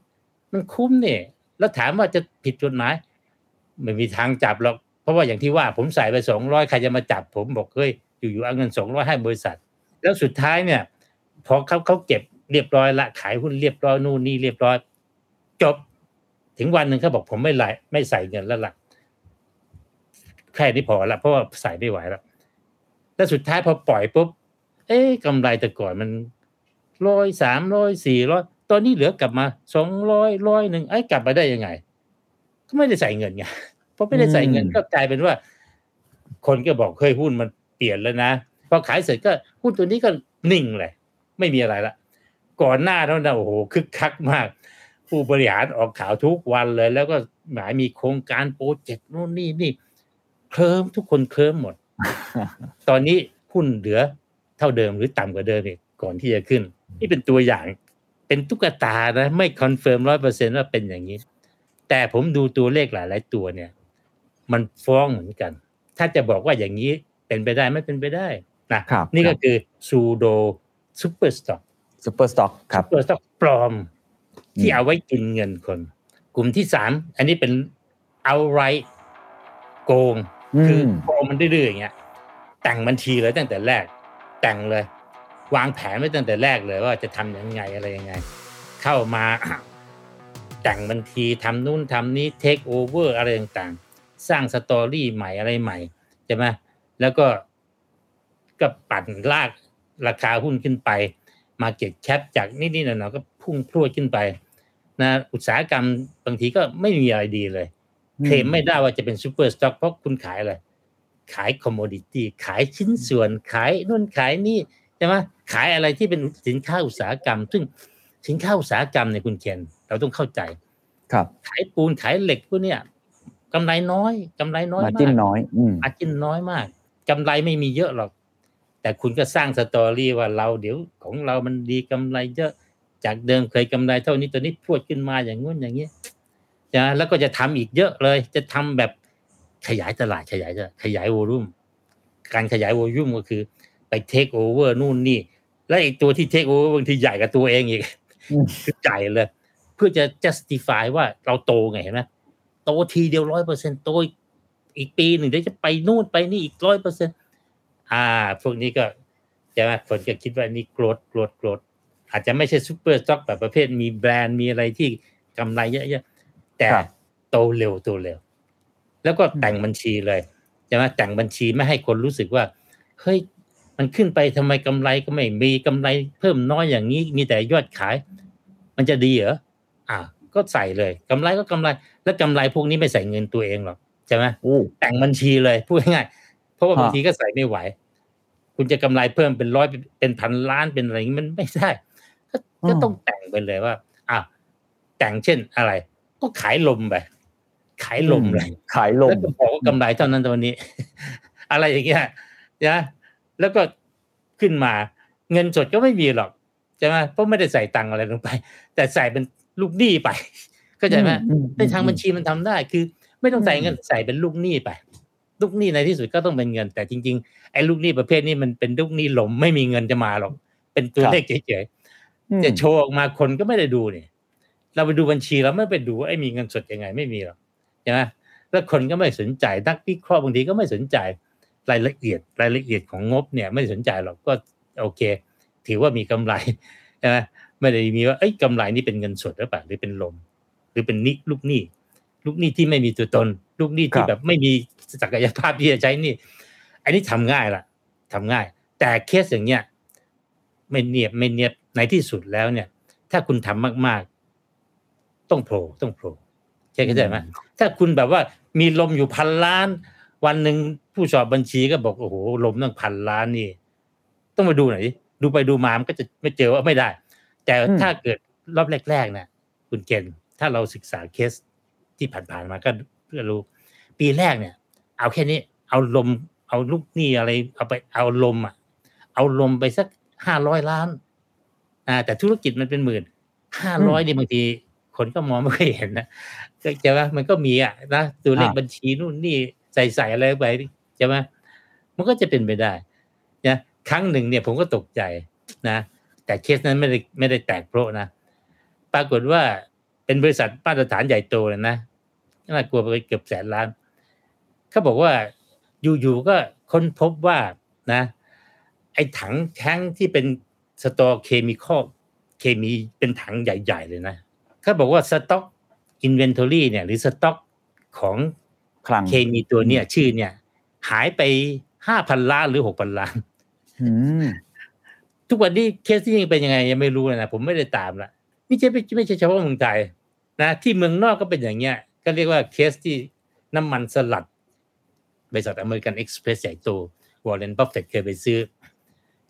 มันคุ้มเนี่ยแล้วถามว่าจะผิดกฎหมายไม่มีทางจับหรอก เพราะว่าอย่างที่ว่าผมใส่ไปสองร้อยใครจะมาจับผมบอกเฮ้ยอยู่ๆเอาเงินสองร้อยให้บริษัท แล้วสุดท้ายเนี่ยพอเขาเขาเก็บเรียบร้อยละขายหุ้นเรียบร้อยนู่นนี่เรียบร้อย จบ ถึงวันหนึ่งเขาบอกผมไม่ไหลไม่ใส่เงินแล้วล่ะแค่นี้พอละเพราะว่าใส่ไม่ไหวแล้วแล้วสุดท้ายพอปล่อยปุ๊บเอ๊ะกำไรแต่ก่อนมันร้อยสามร้อยสี่ร้อยตอนนี้เหลือกลับมาสองร้อยร้อยหนึ่งไอ้กลับมาได้ยังไง ก็ไม่ได้ใส่เงินไง เพราะไม่ได้ใส่เงินอืมก็กลายเป็นว่า คนก็บอกเคยหุ้นมันเปลี่ยนแล้วนะพอขายเสร็จก็หุ้นตัวนี้ก็นิ่งเลยไม่มีอะไรละก่อนหน้านั้นนะโอ้โหคึกคักมาก ผู้บริหารออกข่าวทุกวันเลย แล้วก็หมายมีโครงการโปรเจกต์โน่นนี่นี่เคลิ้มทุกคนเคลิ้มหมด ตอนนี้หุ้นเหลือเท่าเดิมหรือต่ำกว่าเดิมอีกก่อนที่จะขึ้น นี่เป็นตัวอย่างเป็นตุ๊กตานะ ไม่ confirm ร้อยเปอร์เซ็นต์ว่าเป็นอย่างนี้ แต่ผมดูตัวเลขหลาย ๆ ตัวเนี่ย มันฟ้องเหมือนกัน ถ้าจะบอกว่าอย่างนี้เป็นไปได้ไม่เป็นไปได้นะครับนี่ครัก็บคือ pseudo super stock super stock ครับ super stock ปลอม ที่อืมเอาไว้กินเงินคน กลุ่มที่สามอันนี้เป็นเอาไรโกงคือโกงมันดื้อๆอย่างเงี้ยแต่งบัญชีเลยตั้งแต่แรก แต่งเลย วางแผนไว้ตั้งแต่แรกเลยว่าจะทำยังไงอะไรยังไง เข้ามาแต่งบัญชีทำนู่นทำนี้เทคโอเวอร์อะไรต่างๆ สร้าง story ใหม่อะไรใหม่ใช่ไหมแล้วก็ก็ปั่นลากราคาหุ้นขึ้นไป market cap จากนิดๆหน่อยๆก็พุ่งพรวดขึ้นไปนะอุตสาหกรรมบางทีก็ไม่มีอะไรดีเลย เคลมไม่ได้ว่าจะเป็น super stock เพราะคุณขายอะไร ขาย commodity ขายชิ้นส่วนขายนู่นขายนี่ใช่ไหมขายอะไรที่เป็นสินค้าอุตสาหกรรม ซึ่งสินค้าอุตสาหกรรมเนี่ยคุณเคนเราต้องเข้าใจ ครับ ขายปูนขายเหล็กพวกเนี้ย กำไรน้อยกำไรน้อยมา margin ก็น้อยอืมอาจิ้นน้อยมากกำไรไม่มีเยอะหรอก แต่คุณก็สร้าง story ว่าเราเดี๋ยวของเรามันดีกำไรเยอะจากเดิมเคยกำไรเท่านี้ตัวนี้พรวดขึ้นมาอย่างงู้นอย่างนี้นะแล้วก็จะทำอีกเยอะเลย จะทำแบบขยายตลาดขยายตลาดขยาย volume การขยาย volume ก็คือ ไปเทคโอเวอร์นู่นนี่ แล้วไออีกตัวที่เทคโอเวอร์บางทีใหญ่กับตัวเองอีกอืมคือใหญ่เลย เพื่อจะ justify ว่าเราโตไงเห็นไหม โตทีเดียวร้อยเปอร์เซ็นต์โตอีกปีหนึ่งเดี๋ยวจะไปนู่นไปนี่อีกร้อยเปอร์เซ็นต์อ่า พวกนี้ก็ใช่ไหมคนก็คิดว่านี่ growth growth growth อาจจะไม่ใช่ super stock แบบประเภทมีแบรนด์มีอะไรที่กำไรเยอะๆแต่ครับโตเร็วโตเร็ว แล้วก็แต่งบัญชีเลยใช่ไหมแต่งบัญชีไม่ให้คนรู้สึกว่าเฮ้ยมันขึ้นไปทำไมกำไรก็ไม่มีกำไรเพิ่มน้อยอย่างนี้มีแต่ยอดขาย มันจะดีเหรออ่า ก็ใส่เลยกำไรก็กำไร แล้วกำไรพวกนี้ไม่ใส่เงินตัวเองหรอกใช่ไหมโอ้แต่งบัญชีเลยพูดง่ายๆเพราะว่าฮะบางทีก็ใส่ไม่ไหว คุณจะกำไรเพิ่มเป็นร้อยเป็นพันล้านเป็นอะไรอย่างนี้มันไม่ได้ก็ก็อืมต้องแต่งไปเลยว่าอะแต่งเช่นอะไร ก็ขายลมไปขายลมเลย ขายลมแล้วก็บอกว่ากำไรเท่านั้นเท่านี้ อะไรอย่างเงี้ยนะแล้วก็ขึ้นมา เงินสดก็ไม่มีหรอกใช่ไหมเพราะไม่ได้ใส่ตังค์อะไรลงไป แต่ใส่เป็น ลูกหนี้ไปเข้าใจไหมอืมในทางบัญชีมันทำได้ คือ ไม่ต้องใส่เงินอืมใส่เป็นลูกหนี้ไป ลูกหนี้ในที่สุดก็ต้องเป็นเงิน แต่จริงๆไอ้ลูกหนี้ประเภทนี้มันเป็นลูกหนี้หลมไม่มีเงินจะมาหรอกเป็นตัวเลขเฉยอืมๆจะโชว์ออกมาคนก็ไม่ได้ดูเนี่ยเราไปดูบัญชีเราไม่ไปดูว่าไอ้มีเงินสดยังไงไม่มีหรอกใช่ไหมแล้วคนก็ไม่สนใจนักวิเคราะห์บางทีก็ไม่สนใจรายละเอียดรายละเอียดของงบเนี่ย ไม่สนใจหรอกก็โอเค ถือว่ามีกำไรใช่ไหม ไม่ได้มีว่าเอ้ยกำไรนี่เป็นเงินสดหรือเปล่าหรือเป็นลม หรือเป็นหนี้ลูกหนี้ลูกหนี้ที่ไม่มีตัวตน ลูกหนี้ที่ครับแบบไม่มีศักยภาพที่จะใช้หนี่ อันนี้ทำง่ายละทำง่าย แต่เคสอย่างเนี้ยไม่เนียบไม่เนียบในที่สุดแล้วเนี่ย ถ้าคุณทำมาก ๆ ต้องโผล่ต้องโผล่ใช่เข้าใจไหมถ้าคุณแบบว่ามีลมอยู่พันล้าน วันหนึ่งผู้สอบบัญชีก็บอกโอ้โหลมตั้งพันล้านนี่ ต้องมาดูหน่อยดิดูไปดูมามันก็จะไม่เจอว่าไม่ได้ แต่อืมถ้าเกิดรอบแรกๆนะคุณเกณฑ์ถ้าเราศึกษาเคสที่ผ่านๆมาก็ก็รู้ ปีแรกเนี่ย เอาแค่นี้ เอาลม เอาลูกหนี้อะไร เอาไปเอาลมอะ เอาลมไปสักห้าร้อยล้าน อ่า แต่ธุรกิจมันเป็นหมื่นห้าร้อยนี่บางทีคนก็มองไม่ค่อยเห็นนะก็ใช่ไหมมันก็มีอะนะตัวเลขอ่าบัญชีนู่นนี่ใส่ใส่อะไรไปใช่ไหมมันก็จะเป็นไปได้นะครั้งหนึ่งเนี่ยผมก็ตกใจนะ แต่เคสนั้นไม่ได้ไม่ได้แตกโพระนะ ปรากฏว่าเป็นบริษัทมาตรฐานใหญ่โตเลยนะน่ากลัวไปเกือบแสนล้านเขาบอกว่าอยู่ๆก็ค้นพบว่านะ ไอ้ถังแท้งที่เป็น store chemical เคมีเป็นถังใหญ่ ๆ เลยนะเขาบอกว่าสต็อก inventory เนี่ย หรือสต็อกของคลังเคมีตัวเนี่ยชื่อเนี่ย หายไปห้าพันล้านหรือหกพันล้านอืม ทุกวันนี้เคสที่นี่เป็นยังไงยังไม่รู้เลยนะผมไม่ได้ตามละไม่ใช่ไม่ไม่ใช่เฉพาะเมืองไทยนะที่เมืองนอกก็เป็นอย่างเงี้ย ก็เรียกว่าเคสที่น้ำมันสลัดบริษัทอเมริกันเอ็กซ์เพรสใหญ่โตวอร์เรนบัฟเฟตเคยไปซื้อ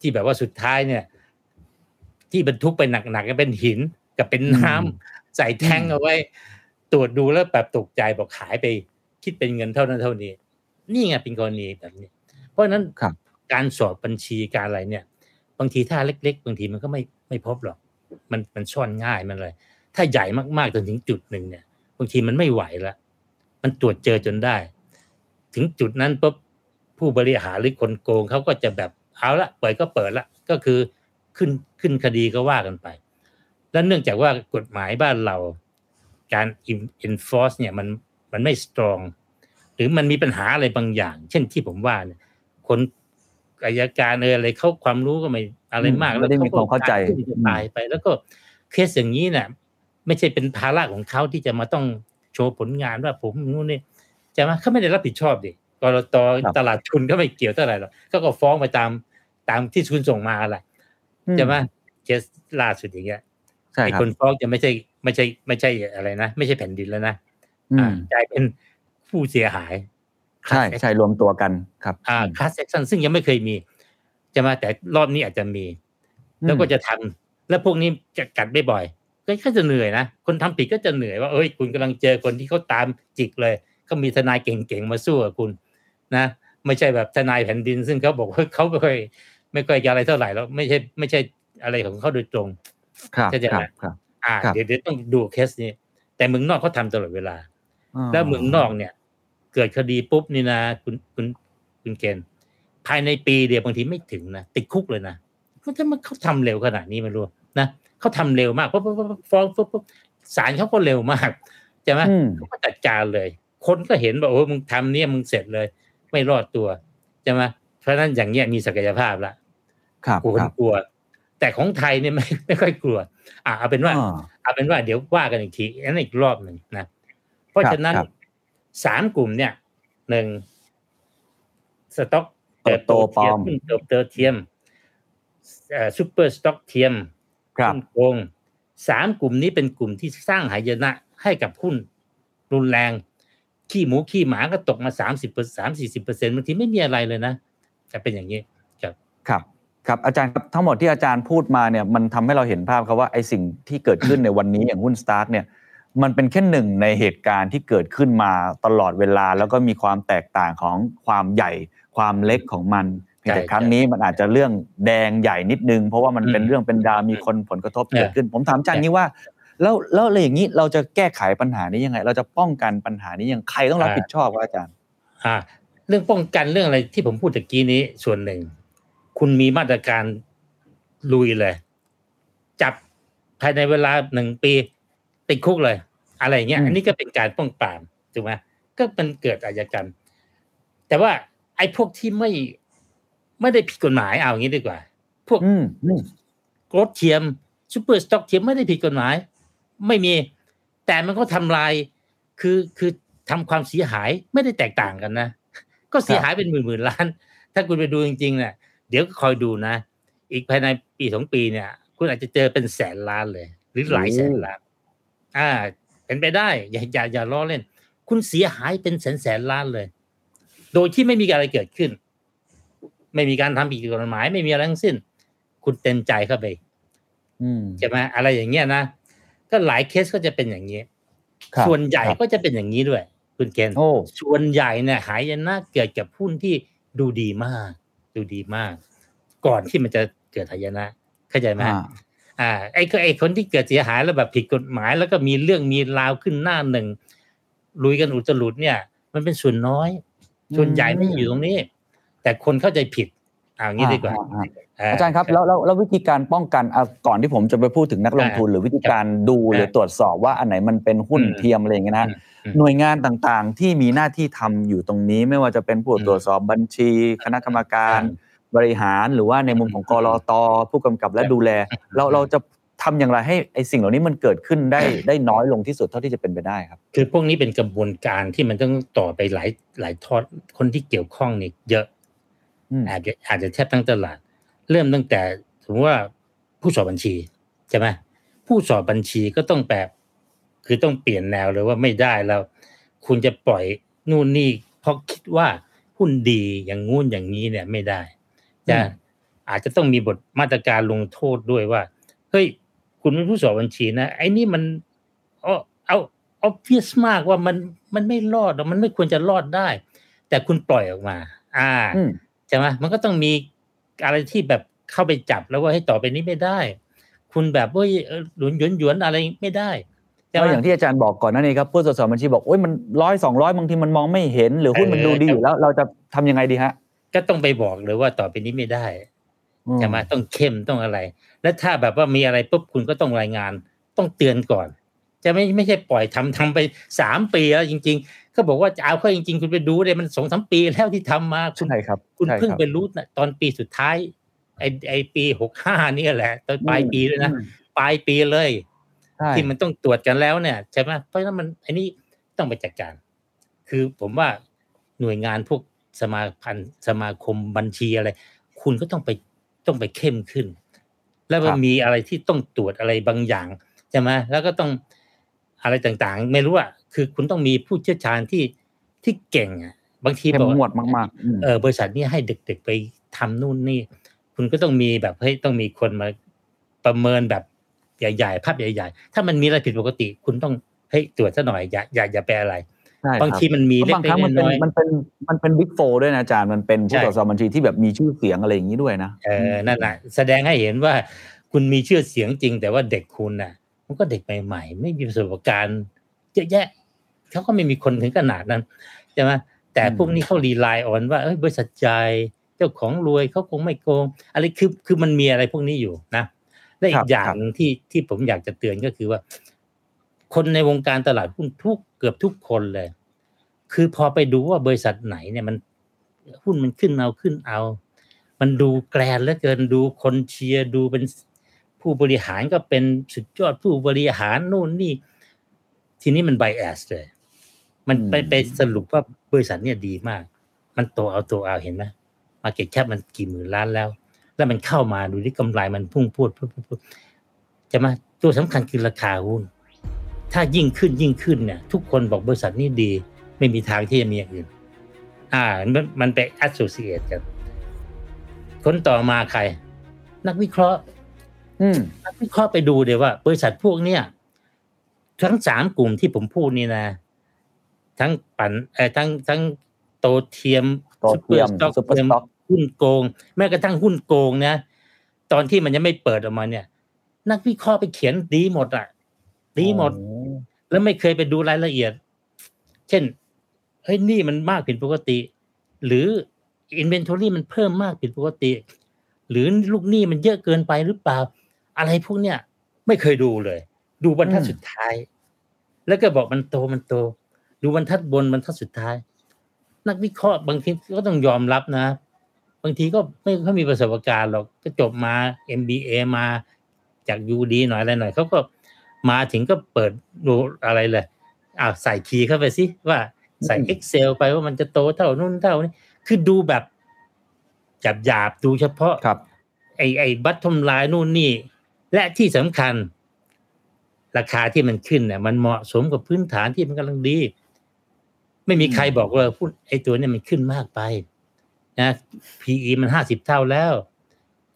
ที่แบบว่าสุดท้ายเนี่ย ที่บรรทุกไปหนักๆก็เป็นหินกับเป็นน้ำใส่แท่งเอาไว้ ตรวจดูแล้วแบบตกใจบอกขายไป คิดเป็นเงินเท่านั้นเท่านี้ นี่ไงเป็นกรณีแบบนี้ เพราะฉะนั้นครับการสอบบัญชีการอะไรเนี่ย บางทีถ้าเล็ก ๆ บางทีมันก็ไม่ไม่พบหรอก มันมันซ่อนง่ายมันเลย ถ้าใหญ่มากๆจนถึงจุดหนึ่งเนี่ย บางทีมันไม่ไหวละมันตรวจเจอจนได้ ถึงจุดนั้นปุ๊บผู้บริหารหรือคนโกงเขาก็จะแบบเอาละเปิดก็เปิดละก็คือขึ้นขึ้นคดีก็ว่ากันไป แล้วเนื่องจากว่ากฎหมายบ้านเรา การ enforce เนี่ยมันมันไม่ strong หรือมันมีปัญหาอะไรบางอย่าง เช่นที่ผมว่าเนี่ยคน อายการเอออะไรเขาความรู้ก็ไม่อะไรมากไม่ได้มีความเข้าใจขก็ตายไป แล้วก็เคสอย่างนี้เนี่ยไม่ใช่เป็นภาระของเขาที่จะมาต้องโชว์ผลงานว่าผมนู่นนี่จะมาเขาไม่ได้รับผิดชอบดิกรตครับตลาดทุนก็ไม่เกี่ยวเท่าไหร่หรอกเขาก็ฟ้องไปตามตามที่คุณส่งมาแหละอืมใช่ไหมเคสล่าสุดอย่างเงี้ยใช่ไอ้ครับคนฟ้องจะไม่ใช่ไม่ใช่ ไม่ใช่อะไรนะไม่ใช่แผ่นดินแล้วนะอือ่ามกลายเป็นผู้เสียหาย ใช่ใช่รวมตัวกันครับอ่าคล class action ซึ่งยังไม่เคยมีจะมาแต่รอบนี้อาจจะมี แล้วก็จะทำแล้วพวกนี้จะกัดไม่ปล่อยก็ก็จะเหนื่อยนะคนทำผิดก็จะเหนื่อยว่าเอ้ยคุณกำลังเจอคนที่เขาตามจิกเลยเขามีทนายเก่งๆมาสู้กับคุณ นะ ไม่ใช่แบบทนายแผ่นดิน ซึ่งเขาบอกว่าเขาไม่ค่อยไม่ค่อยจะอะไรเท่าไหร่แล้วไม่ใช่ไม่ใช่อะไรของเขาโดยตรงครับเข้าใจไหมครับครับอ่าครับเดี๋ยวเดี๋ยวต้องดูเคสนี้ แต่เมืองนอกเขาทำตลอดเวลาอ๋อแล้วเมืองนอกเนี่ย เกิดคดีปุ๊บนี่นะคุณคุณคุณเกณฑ์ภายในปีเดียวบางทีไม่ถึงนะติดคุกเลยนะเขาจะมาเขาทำเร็วขนาดนี้ไม่รู้นะเขาทำเร็วมากปุ๊บปุ๊บปุ๊บฟ้องปุ๊บปุ๊บศาลเขาก็เร็วมากใช่ไหมอืมเขาก็จัดการเลย คนก็เห็นว่าโอ้มึงทำเนี่ยมึงเสร็จเลย ไม่รอดตัวใช่ไหมเพราะฉะนั้นอย่างเงี้ยมีศักยภาพละครับกลัวครับกลัว แต่ของไทยเนี่ยไม่ไม่ค่อยกลัว อะเอาเป็นว่าอ่าเอาเป็นว่าเดี๋ยวว่ากันอีกทีอันนั้นอีกรอบหนึ่งนะเพราะครับฉะนั้นครับ สามกลุ่มเนี่ยหนึ่งสต็อกเติบโตปลอมหุ้นเติบโตเทียม super stock เทียมครับหุ้นโกงสามกลุ่มนี้เป็นกลุ่มที่สร้างหายนะให้กับหุ้นรุนแรง ขี้หมูขี้หมาก็ตกมาสามสิบเปอร์สามสี่สิบเปอร์เซ็นต์บางทีไม่มีอะไรเลยนะจะเป็นอย่างนี้ครับครับครับอาจารย์ครับทั้งหมดที่อาจารย์พูดมาเนี่ยมันทำให้เราเห็นภาพครับว่าไอ้สิ่งที่เกิดขึ้นในวันนี้อย่างหุ้นสตาร์ทเนี่ย มันเป็นแค่หนึ่งในเหตุการณ์ที่เกิดขึ้นมาตลอดเวลา แล้วก็มีความแตกต่างของความใหญ่ความเล็กของมันเพียงแต่ใช่ครั้งนี้มันอาจจะเรื่องแดงใหญ่นิดนึง เพราะว่ามันเป็นอืมเรื่องเป็นดาวมีคนผลกระทบเออเกิดขึ้น ผมถามอาจารย์นี้ว่าแล้วแล้วอะไรอย่างนี้เราจะแก้ไขปัญหานี้ยังไง เราจะป้องกันปัญหานี้ยังใครต้องรับผิดชอบครับอาจารย์อ่าเรื่องป้องกันเรื่องอะไรที่ผมพูดตะกี้นี้ส่วนหนึ่ง คุณมีมาตรการลุยเลย จับภายในเวลาหนึ่งปี ติดคุกเลย อะไรอย่างเงี้ยอืมอันนี้ก็เป็นการป้องปรามถูกไหมก็มันเกิดอาชญากรรม แต่ว่าไอ้พวกที่ไม่ไม่ได้ผิดกฎหมายเอาอย่างนี้ดีกว่า พวกอืมอืมรถเทียมซูเปอร์สต็อกเทียมไม่ได้ผิดกฎหมาย ไม่มี แต่มันก็ทำลายคือคือทำความเสียหายไม่ได้แตกต่างกันนะ ก็เสียหายเป็นหมื่นหมื่นล้าน ถ้าคุณไปดูจริงๆเนี่ยเดี๋ยวก็คอยดูนะ อีกภายในปีสองปีเนี่ย คุณอาจจะเจอเป็นแสนล้านเลย หรือหลายแสนล้าน อ่า เป็นไปได้ อย่าอย่าอย่าล้อเล่น คุณเสียหายเป็นแสนแสนล้านเลย โดยที่ไม่มีอะไรเกิดขึ้น ไม่มีการทำผิดกฎหมาย ไม่มีอะไรทั้งสิ้น คุณเต็มใจเข้าไปอืมใช่ไหมอะไรอย่างเงี้ยนะก็หลายเคสก็จะเป็นอย่างนี้ครับส่วนใหญ่ครับก็จะเป็นอย่างนี้ด้วย คุณเกณฑ์โอ้ส่วนใหญ่เนี่ยหายนะเกิดกับหุ้นที่ดูดีมาก ดูดีมาก ก่อนที่มันจะเกิดหายนะ เข้าใจไหม อ่าอ่าไอ้ก็ไอ้คนที่เกิดเสียหายแล้วแบบผิดกฎหมาย แล้วก็มีเรื่องมีราวขึ้นหน้าหนึ่งลุยกันอุตลุดเนี่ย มันเป็นส่วนน้อย ส่วนใหญ่ไม่อยู่ตรงนี้ แต่คนเข้าใจผิดเอ่างี้ดีกว่าอ่าอ่าอาจารย์ครับแล้วแล้วแล้ววิธีการป้องกันอะก่อนที่ผมจะไปพูดถึงนักลงทุน หรือวิธีการดูหรือตรวจสอบว่าอันไหนมันเป็นหุ้นอืมเทียมอะไรอย่างเงี้ยนะอืมอืมหน่วยงานต่างๆ ที่มีหน้าที่ทำอยู่ตรงนี้ ไม่ว่าจะเป็นผู้อืมตรวจสอบบัญชี คณะกรรมการอืม บริหารหรือว่าในมุมของกรตผู้กำกับและดูแล เราเราจะทำอย่างไรให้ไอ้สิ่งเหล่านี้มันเกิดขึ้นได้ได้น้อยลงที่สุดเท่าที่จะเป็นไปได้ครับ คือพวกนี้เป็นกระบวนการที่มันต้องต่อไปหลายหลายทอดคนที่เกี่ยวข้องนี่เยอะอืมอาจจะอาจจะแทบทั้งตลาด เริ่มตั้งแต่สมมติว่าผู้สอบบัญชีใช่ไหมผู้สอบบัญชีก็ต้องแบบคือต้องเปลี่ยนแนวเลยว่าไม่ได้แล้ว คุณจะปล่อยนู่นนี่เพราะคิดว่าหุ้นดีอย่างงู้นอย่างนี้เนี่ยไม่ได้ จะอืมอาจจะต้องมีบทมาตรการลงโทษด้วยว่า เฮ้ย คุณเป็นผู้สอบบัญชีนะ ไอ้นี่มันเอาเอาเอาเพียสมากว่ามันมันไม่รอดหรอกมันไม่ควรจะรอดได้ แต่คุณปล่อยออกมา อ่าอืมใช่ไหมมันก็ต้องมีอะไรที่แบบเข้าไปจับแล้วว่าให้ต่อไปนี้ไม่ได้ คุณแบบว่าเออหลวนหยวนหยวนอะไรไม่ได้ใช่ไหก็มอย่างที่อาจารย์บอกก่อนหนั่นเองครับผู้ตรวจสอบบัญชีบอกโอ้ยมันร้อยสองร้อยบางทีมันมองไม่เห็น หรือหุ้นมันเออดูดีอยู่แล้ว เราจะทำยังไงดีฮะ ก็ต้องไปบอกเลยว่าต่อไปนี้ไม่ได้อืมใช่ไหมต้องเข้มต้องอะไร แล้วถ้าแบบว่ามีอะไรปุ๊บคุณก็ต้องรายงาน ต้องเตือนก่อน จะไม่ไม่ใช่ปล่อยทำทำไปสามปีแล้วจริง ๆ เขาบอกว่าจะเอาเข้าจริง ๆ คุณไปดูเลยมันสองสามปีแล้วที่ทำมาคุณใช่ครับ คุณใช่เพิ่งรับไปรู้นะตอนปีสุดท้าย ไอไอปีหกห้านี่แหละ ตอนปลายปีด้วยนะอืมปลายปีเลยใช่ที่มันต้องตรวจกันแล้วเนี่ยใช่ไหมเพราะฉะนั้นมันอันนี้ต้องไปจัดการ คือผมว่าหน่วยงานพวก สมาพันธ์สมาคมบัญชีอะไร คุณก็ต้องไปต้องไปเข้มขึ้น แล้วมันมีอะไรที่ต้องตรวจอะไรบางอย่างใช่ไหมแล้วก็ต้องอะไรต่างๆ ไม่รู้อะคือคุณต้องมีผู้เชี่ยวชาญที่ที่เก่งอะบางทีเข้บอมกงวว่าดมากๆอืมเออบริษัทนี้ให้เด็กๆไปทำนู่นนี่ คุณก็ต้องมีแบบเฮ้ยต้องมีคนมาประเมินแบบใหญ่ๆภาพใหญ่ ๆ ถ้ามันมีอะไรผิดปกติ คุณต้องเฮ้ยตรวจซะหน่อยอย่าอย่าอย่าไปอะไรใช่ บางครับทีมันมีเพราะเล็บางครั้งกมันๆเป็นน้อยมันเป็นมันเป็น Big Four ด้วยนะอาจารย์มันเป็นผู้ใช่ตรวจสอบบัญชีที่แบบมีชื่อเสียงอะไรอย่างนี้ด้วยนะๆเออนั่นแหละแสดงให้เห็นว่าคุณมีชื่อเสียงจริง แต่ว่าเด็กคุณน่ะ มันก็เด็กใหม่ๆ ไม่มีประสบการณ์เยอะแยะเขาก็ไม่มีคนถึงขนาดนั้นใช่ไหมแต่อืมพวกนี้เขา rely on ว่าเอ้ยบริษัทใหญ่เจ้าของรวยเขาคงไม่โกงอะไรคือคือมันมีอะไรพวกนี้อยู่นะและอีกอย่างหนึ่งที่ที่ผมอยากจะเตือนก็คือว่า คนในวงการตลาดหุ้นทุกเกือบทุกคนเลย คือพอไปดูว่าบริษัทไหนเนี่ยมันหุ้นมันขึ้นเอาขึ้นเอา มันดู grand เหลือเกินดูคนเชียร์ดูเป็นผู้บริหารก็เป็นสุดยอดผู้บริหารนู่นนี่ ทีนี้มัน bias เลย มันไปอืมไปสรุปว่าบริษัทเนี่ยดีมาก มันโตเอาโตเอาเห็นไหม market cap มันกี่หมื่นล้านแล้ว แล้วมันเข้ามาดูที่กำไรมันพุ่งพรวดพรวดพรวดพรวดจะมาตัวสำคัญคือราคาหุ้น ถ้ายิ่งขึ้นยิ่งขึ้นเนี่ย ทุกคนบอกบริษัทนี้ดี ไม่มีทางที่จะมีอย่างอื่น อ่า มันมันไป associate กันคนต่อมาใคร นักวิเคราะห์ อืมนักวิเคราะห์ไปดูเดี๋ยวว่า บริษัทพวกเนี้ยทั้งสามกลุ่มที่ผมพูดนี่นะ ทั้งปั่นเออทั้งทั้งโตเทียมโตเทียม Super Stock ซุปเปอร์สต็อกหุ้นโกง แม้กระทั่งหุ้นโกงนะตอนที่มันยังไม่เปิดออกมาเนี่ย นักวิเคราะห์ไปเขียนดีหมดอะ ดีหมด แล้วไม่เคยไปดูรายละเอียด เช่น เฮ้ยนี่มันมากผิดปกติ หรือ inventory มันเพิ่มมากผิดปกติ หรือลูกหนี้มันเยอะเกินไปหรือเปล่า อะไรพวกเนี้ยไม่เคยดูเลย ดูบรรทัดสุดท้าย แล้วก็บอกมันโตมันโต ดูบรรทัดบนบรรทัดสุดท้าย นักวิเคราะห์บางทีก็ต้องยอมรับนะ บางทีก็ไม่เขามีประสบการณ์หรอกก็จบมา MBA มาจากยูดีหน่อยอะไรหน่อยเขาก็มาถึงก็เปิดดูอะไรเลยอ้าวใส่คีย์เข้าไปสิว่า ใส่อืม Excel ไปว่ามันจะโตเท่านู่นเท่านี้คือดูแบบหยาบหยาบๆดูเฉพาะครับไอ้ไอ้บัตทอมไลน์นู่นนี่ และที่สำคัญ ราคาที่มันขึ้นเนี่ยมันเหมาะสมกับพื้นฐานที่มันกำลังดี ไม่มีใครบอกว่าพูดไอ้ตัวเนี่ยมันขึ้นมากไป นะ PE มันห้าสิบเท่าแล้ว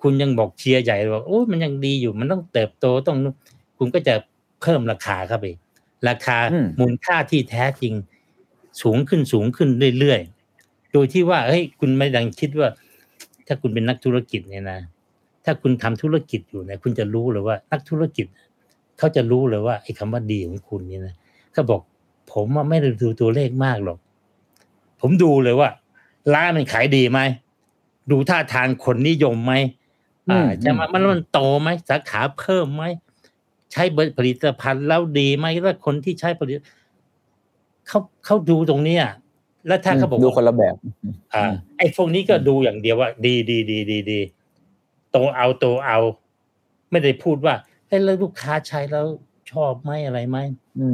คุณยังบอกเชียร์ใหญ่บอกโอ้ยมันยังดีอยู่มันต้องเติบโตต้องนู่นคุณก็จะเพิ่มราคาเข้าไป ราคาอืมมูลค่าที่แท้จริง สูงขึ้นสูงขึ้นเรื่อยๆ โดยที่ว่าเฮ้ยคุณไม่ดังคิดว่า ถ้าคุณเป็นนักธุรกิจเนี่ยนะ ถ้าคุณทำธุรกิจอยู่เนี่ยคุณจะรู้เลยว่า นักธุรกิจ เขาจะรู้เลยว่าไอ้คำว่าดีของคุณนี่นะเขาบอก ผมว่าไม่ได้ดูตัวเลขมากหรอก ผมดูเลยว่าร้านมันขายดีไหมดูท่าทางคนนิยมไหมอ่าอืมจะมามันมันโตไหมสาขาเพิ่มไหมใช้ผลิตภัณฑ์แล้วดีไหมแล้วคนที่ใช้ผลิต เขาเขาดูตรงเนี้ยแล้วถ้าเขาบอกดูว่าคนละแบบ อ่า ไอ้พวกนี้ก็ดูอย่างเดียวว่า ดีดีดีดีดีโตเอาโตเอา ไม่ได้พูดว่าเฮ้ยแล้วลูกค้าใช้แล้วชอบไหมอะไรไหม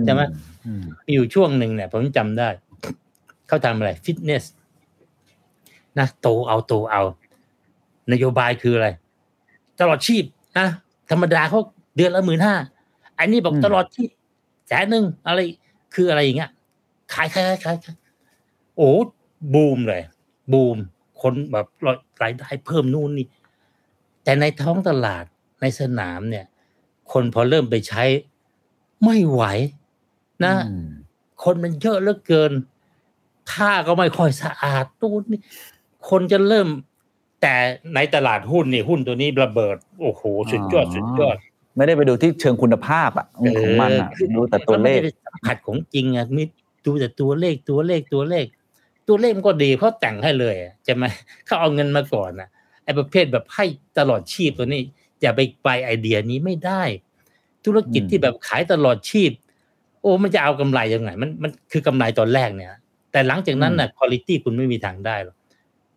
ใช่ไหมอืมมีอยู่ช่วงหนึ่งเนี่ยผมจำได้ เขาทำอะไร ฟิตเนสนะโตเอาโตเอา นโยบายคืออะไร ตลอดชีพนะธรรมดาเขาเดือนละหมื่นห้าอันนี้บอกอืมตลอดชีพแสนหนึ่งอะไรคืออะไรอย่างเงี้ย ขายขายขายขายขายโอ้บูมเลย บูม คนแบบรายได้เพิ่มนู่นนี่ แต่ในท้องตลาดในสนามเนี่ย คนพอเริ่มไปใช้ไม่ไหว นะอืมคนมันเยอะเหลือเกินผ้าก็ไม่ค่อยสะอาดตู้นนี่คนจะเริ่ม แต่ในตลาดหุ้นนี่หุ้นตัวนี้ระเบิด โอ้โหสุดยอดอ๋อสุดยอดไม่ได้ไปดูที่เชิงคุณภาพอะของมันอะคือดูแต่ตัวเลขมันไม่ได้สัมผัสของจริงอะมี ดูแต่ตัวเลขตัวเลขตัวเลข ตัวเลขมันก็ดีเขาแต่งให้เลยอะใช่ไหมเขาเอาเงินมาก่อนอะไอ้ประเภทแบบให้ตลอดชีพตัวนี้อย่าไปไปไอเดียนี้ไม่ได้ ธุรกิจอืมที่แบบขายตลอดชีพ โอ้มันจะเอากำไรยังไง มันมันคือกำไรตอนแรกเนี่ย แต่หลังจากนั้นน่ะคุณภาพคุณไม่มีทางได้หรอก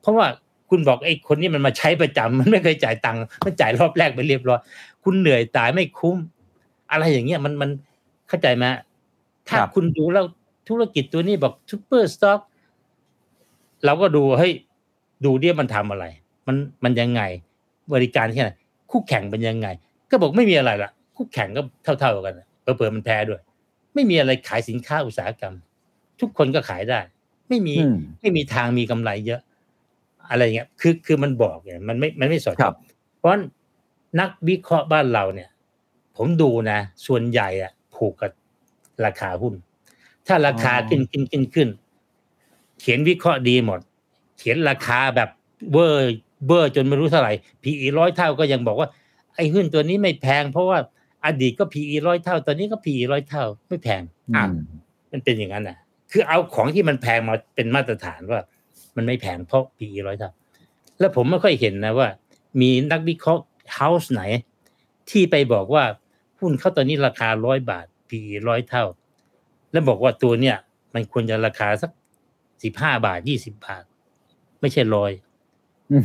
เพราะว่าคุณบอกไอ้คนนี้มันมาใช้ประจำมันไม่เคยจ่ายตังค์มันจ่ายรอบแรกไปเรียบร้อยคุณเหนื่อยตายไม่คุ้ม อะไรอย่างเงี้ยมันมันเข้าใจไหมถ้าครับคุณดูแล้ว ธุรกิจตัวนี้บอก super stock เราก็ดูเฮ้ยดูเนี่ยมันทำอะไร มันมันยังไง บริการแค่ไหนคู่แข่งเป็นยังไง ก็บอกไม่มีอะไรละคู่แข่งก็เท่า ๆกันเผลอๆมันแพ้ด้วย ไม่มีอะไรขายสินค้าอุตสาหกรรม ทุกคนก็ขายได้ ไม่มีอืมไม่มีทางมีกำไรเยอะ อะไรเงี้ยคือคือมันบอกเนี่ยมันไม่มันไม่สอดครับเพราะฉะนั้นนักวิเคราะห์บ้านเราเนี่ย ผมดูนะ ส่วนใหญ่อะผูกกับราคาหุ้น ถ้าราคาอ๋อขึ้นขึ้นขึ้นขึ้น เขียนวิเคราะห์ดีหมด เขียนราคาแบบเบอร์เบอร์จนไม่รู้เท่าไหร่ PE ร้อยเท่าก็ยังบอกว่า ไอ้หุ้นตัวนี้ไม่แพง เพราะว่าอดีตก็ PE ร้อยเท่า ตอนนี้ก็ PE ร้อยเท่า ไม่แพงอะอืมมันเป็นอย่างนั้นนะคือเอาของที่มันแพงมาเป็นมาตรฐานว่า มันไม่แพงเพราะ PE ร้อยเท่า แล้วผมไม่ค่อยเห็นนะว่า มีนักวิเคราะห์เฮาส์ไหน ที่ไปบอกว่าหุ้นเขาตอนนี้ราคาร้อยบาท PE ร้อยเท่า แล้วบอกว่าตัวเนี้ยมันควรจะราคาสักสิบห้าบาทยี่สิบาท ไม่ใช่ร้อยอืม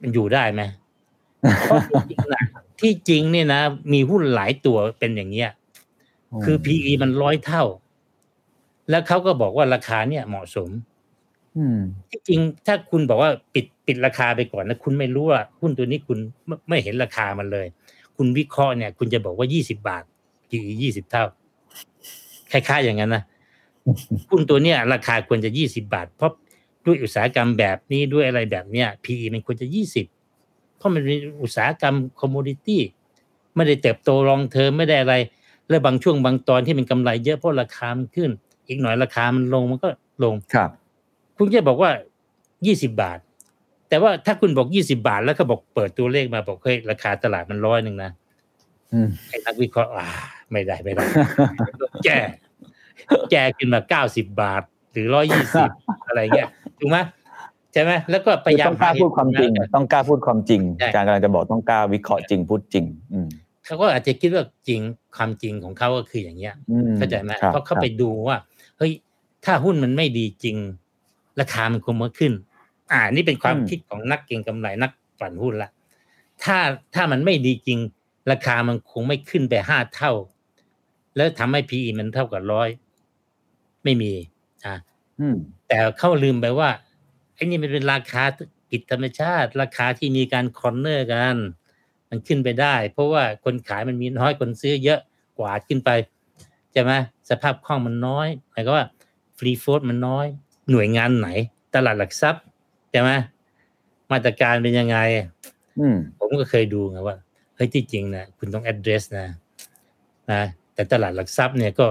มันอยู่ได้ไหมเพราะจริงๆนะที่จริงเนี่ยนะมีหุ้นหลายตัวเป็นอย่างเงี้ย คือ PE มันร้อยเท่า แล้วเขาก็บอกว่าราคาเนี่ยเหมาะสมอืมที่จริงถ้าคุณบอกว่าปิดปิดราคาไปก่อนนะคุณไม่รู้ว่าหุ้นตัวนี้คุณไม่ไม่เห็นราคามันเลย คุณวิเคราะห์เนี่ย คุณจะบอกว่ายี่สิบาท PE ยี่สิบเท่า คล้ายๆอย่างนั้นนะหุ้นตัวเนี้ยราคาควรจะยี่สิบาท เพราะด้วยอุตสาหกรรมแบบนี้ด้วยอะไรแบบเนี้ย PE มันควรจะยี่สิบเพราะมันเป็นอุตสาหกรรมคอมมูนิตี้ไม่ได้เติบโตรองเทอมไม่ได้อะไร แล้วบางช่วงบางตอนที่มันกำไรเยอะเพราะราคามันขึ้น อีกหน่อยราคามันลงมันก็ลงครับ คุณจะบอกว่ายี่สิบาท แต่ว่าถ้าคุณบอกยี่สิบาท แล้วก็บอกเปิดตัวเลขมาบอกเฮ้ยราคาตลาดมันร้อยหนึ่งนะอืม ไอ้นักวิเคราะห์อ่าไม่ได้ไม่ได้แก้แก้ขึ้นมาเก้าสิบาท หรือร้อยี่สิบอะไรเงี้ยถูกไหมใช่ไหมแล้วก็พยายามต้องกล้าพูดความจริงหเหตุผลต้องกล้าพูดความจริงใช่อาจารย์กำลังจะบอกต้องกล้าวิเคราะห์จริงพูดจริง อืมเขาก็อาจจะคิดว่าจริงความจริงของเขาก็คืออย่างเงี้ยอืมเข้าใจไหมครับเพราะเขาครับไปดูว่าเฮ้ยถ้าหุ้นมันไม่ดีจริง ราคามันคงมาขึ้น อ่า นี่เป็นความคิดของนักเก็งกำไรนักฝันหุ้นละถ้าถ้ามันไม่ดีจริง ราคามันคงไม่ขึ้นไปห้าเท่า แล้วทำให้ PE มันเท่ากับร้อยไม่มีอ่าอืมแต่เขาลืมไปว่าไอ้นี่มันเป็นราคาผิดธรรมชาติ ราคาที่มีการ corner กัน มันขึ้นไปได้ เพราะว่าคนขายมันมีน้อยคนซื้อเยอะกว่าก็ขึ้นไปใช่ไหมสภาพคล่องมันน้อยหมายความว่า free float มันน้อย หน่วยงานไหน ตลาดหลักทรัพย์ใช่ไหมมาตรการเป็นยังไงอืมผมก็เคยดูไงว่า เฮ้ยที่จริงนะคุณต้อง address นะนะแต่ตลาดหลักทรัพย์เนี่ยก็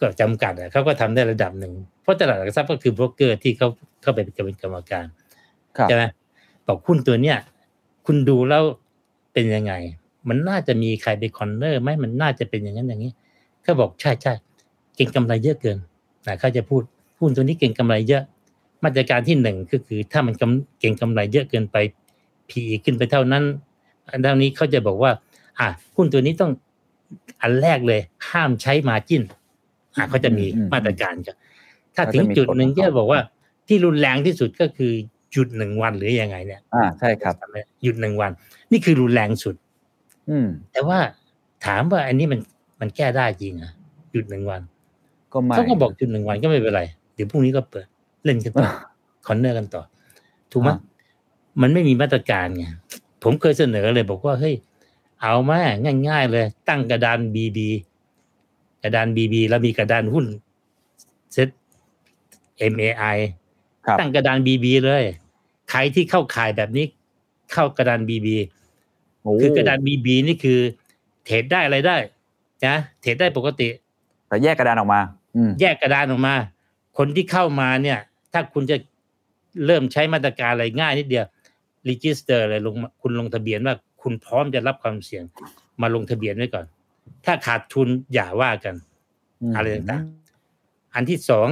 ก็จำกัดอะเขาก็ทำได้ระดับหนึ่งเพราะตลาดหลักทรัพย์ก็คือโบรกเกอร์ที่เขาเข้าไปเป็นกรรมการครับใช่ไหมบอกหุ้นตัวเนี้ยคุณดูแล้วเป็นยังไง มันน่าจะมีใครไปคอนเนอร์ไหมมันน่าจะเป็นอย่างนั้นอย่างนี้เขาบอกใช่ใช่เก่งกำไรเยอะเกินนะเขาจะพูดหุ้นตัวนี้เก่งกำไรเยอะ มาตรการที่หนึ่งก็คือถ้ามันกำเก่งกำไรเยอะเกินไป PE ขึ้นไปเท่านั้น อันเท่านี้เขาจะบอกว่า อะหุ้นตัวนี้ต้องอันแรกเลย ห้ามใช้มาจิ้นอะเขาจะมีอืมอืมมาตรการกันถ้าเขาถึจะงมีจุดหนึ่งกฎของที่เขาบอกว่าที่รุนแรงที่สุดก็คือหยุดหนึ่งวันหรือยังไงเนี่ย อ่าใช่ครับหยุดหนึ่งวัน นี่คือรุนแรงสุด อืม แต่ว่าถามว่าอันนี้มันมันแก้ได้จริงเหรอะหยุดหนึ่งวัน ก็ไม่เขาก็บอกหยุดหนึ่งวันก็ไม่เป็นไร เดี๋ยวพรุ่งนี้ก็เปิดเล่นกันต่อคอนเนอร์กันต่อ ถูกไหมอ่ามันไม่มีมาตรการไง ผมเคยเสนอเลยบอกว่าเฮ้ยเอามาง่าย ๆ เลย ตั้งกระดานบีบีกระดานบีบีแล้วมีกระดานหุ้นเซ็ต MAI ครับตั้งกระดานบีบีเลย ใครที่เข้าข่ายแบบนี้ เข้ากระดานบีบีโอ้คือกระดานบีบีนี่คือ เทรดได้อะไรได้นะเทรดได้ปกติ แต่แยกกระดานออกมาอืมแยกกระดานออกมา คนที่เข้ามาเนี่ย ถ้าคุณจะเริ่มใช้มาตรการอะไรง่ายนิดเดียว register อะไรลงมาคุณลงทะเบียนว่าคุณพร้อมจะรับความเสี่ยง มาลงทะเบียนไว้ก่อน ถ้าขาดทุนอย่าว่ากันมอะไรต่างอันที่สอง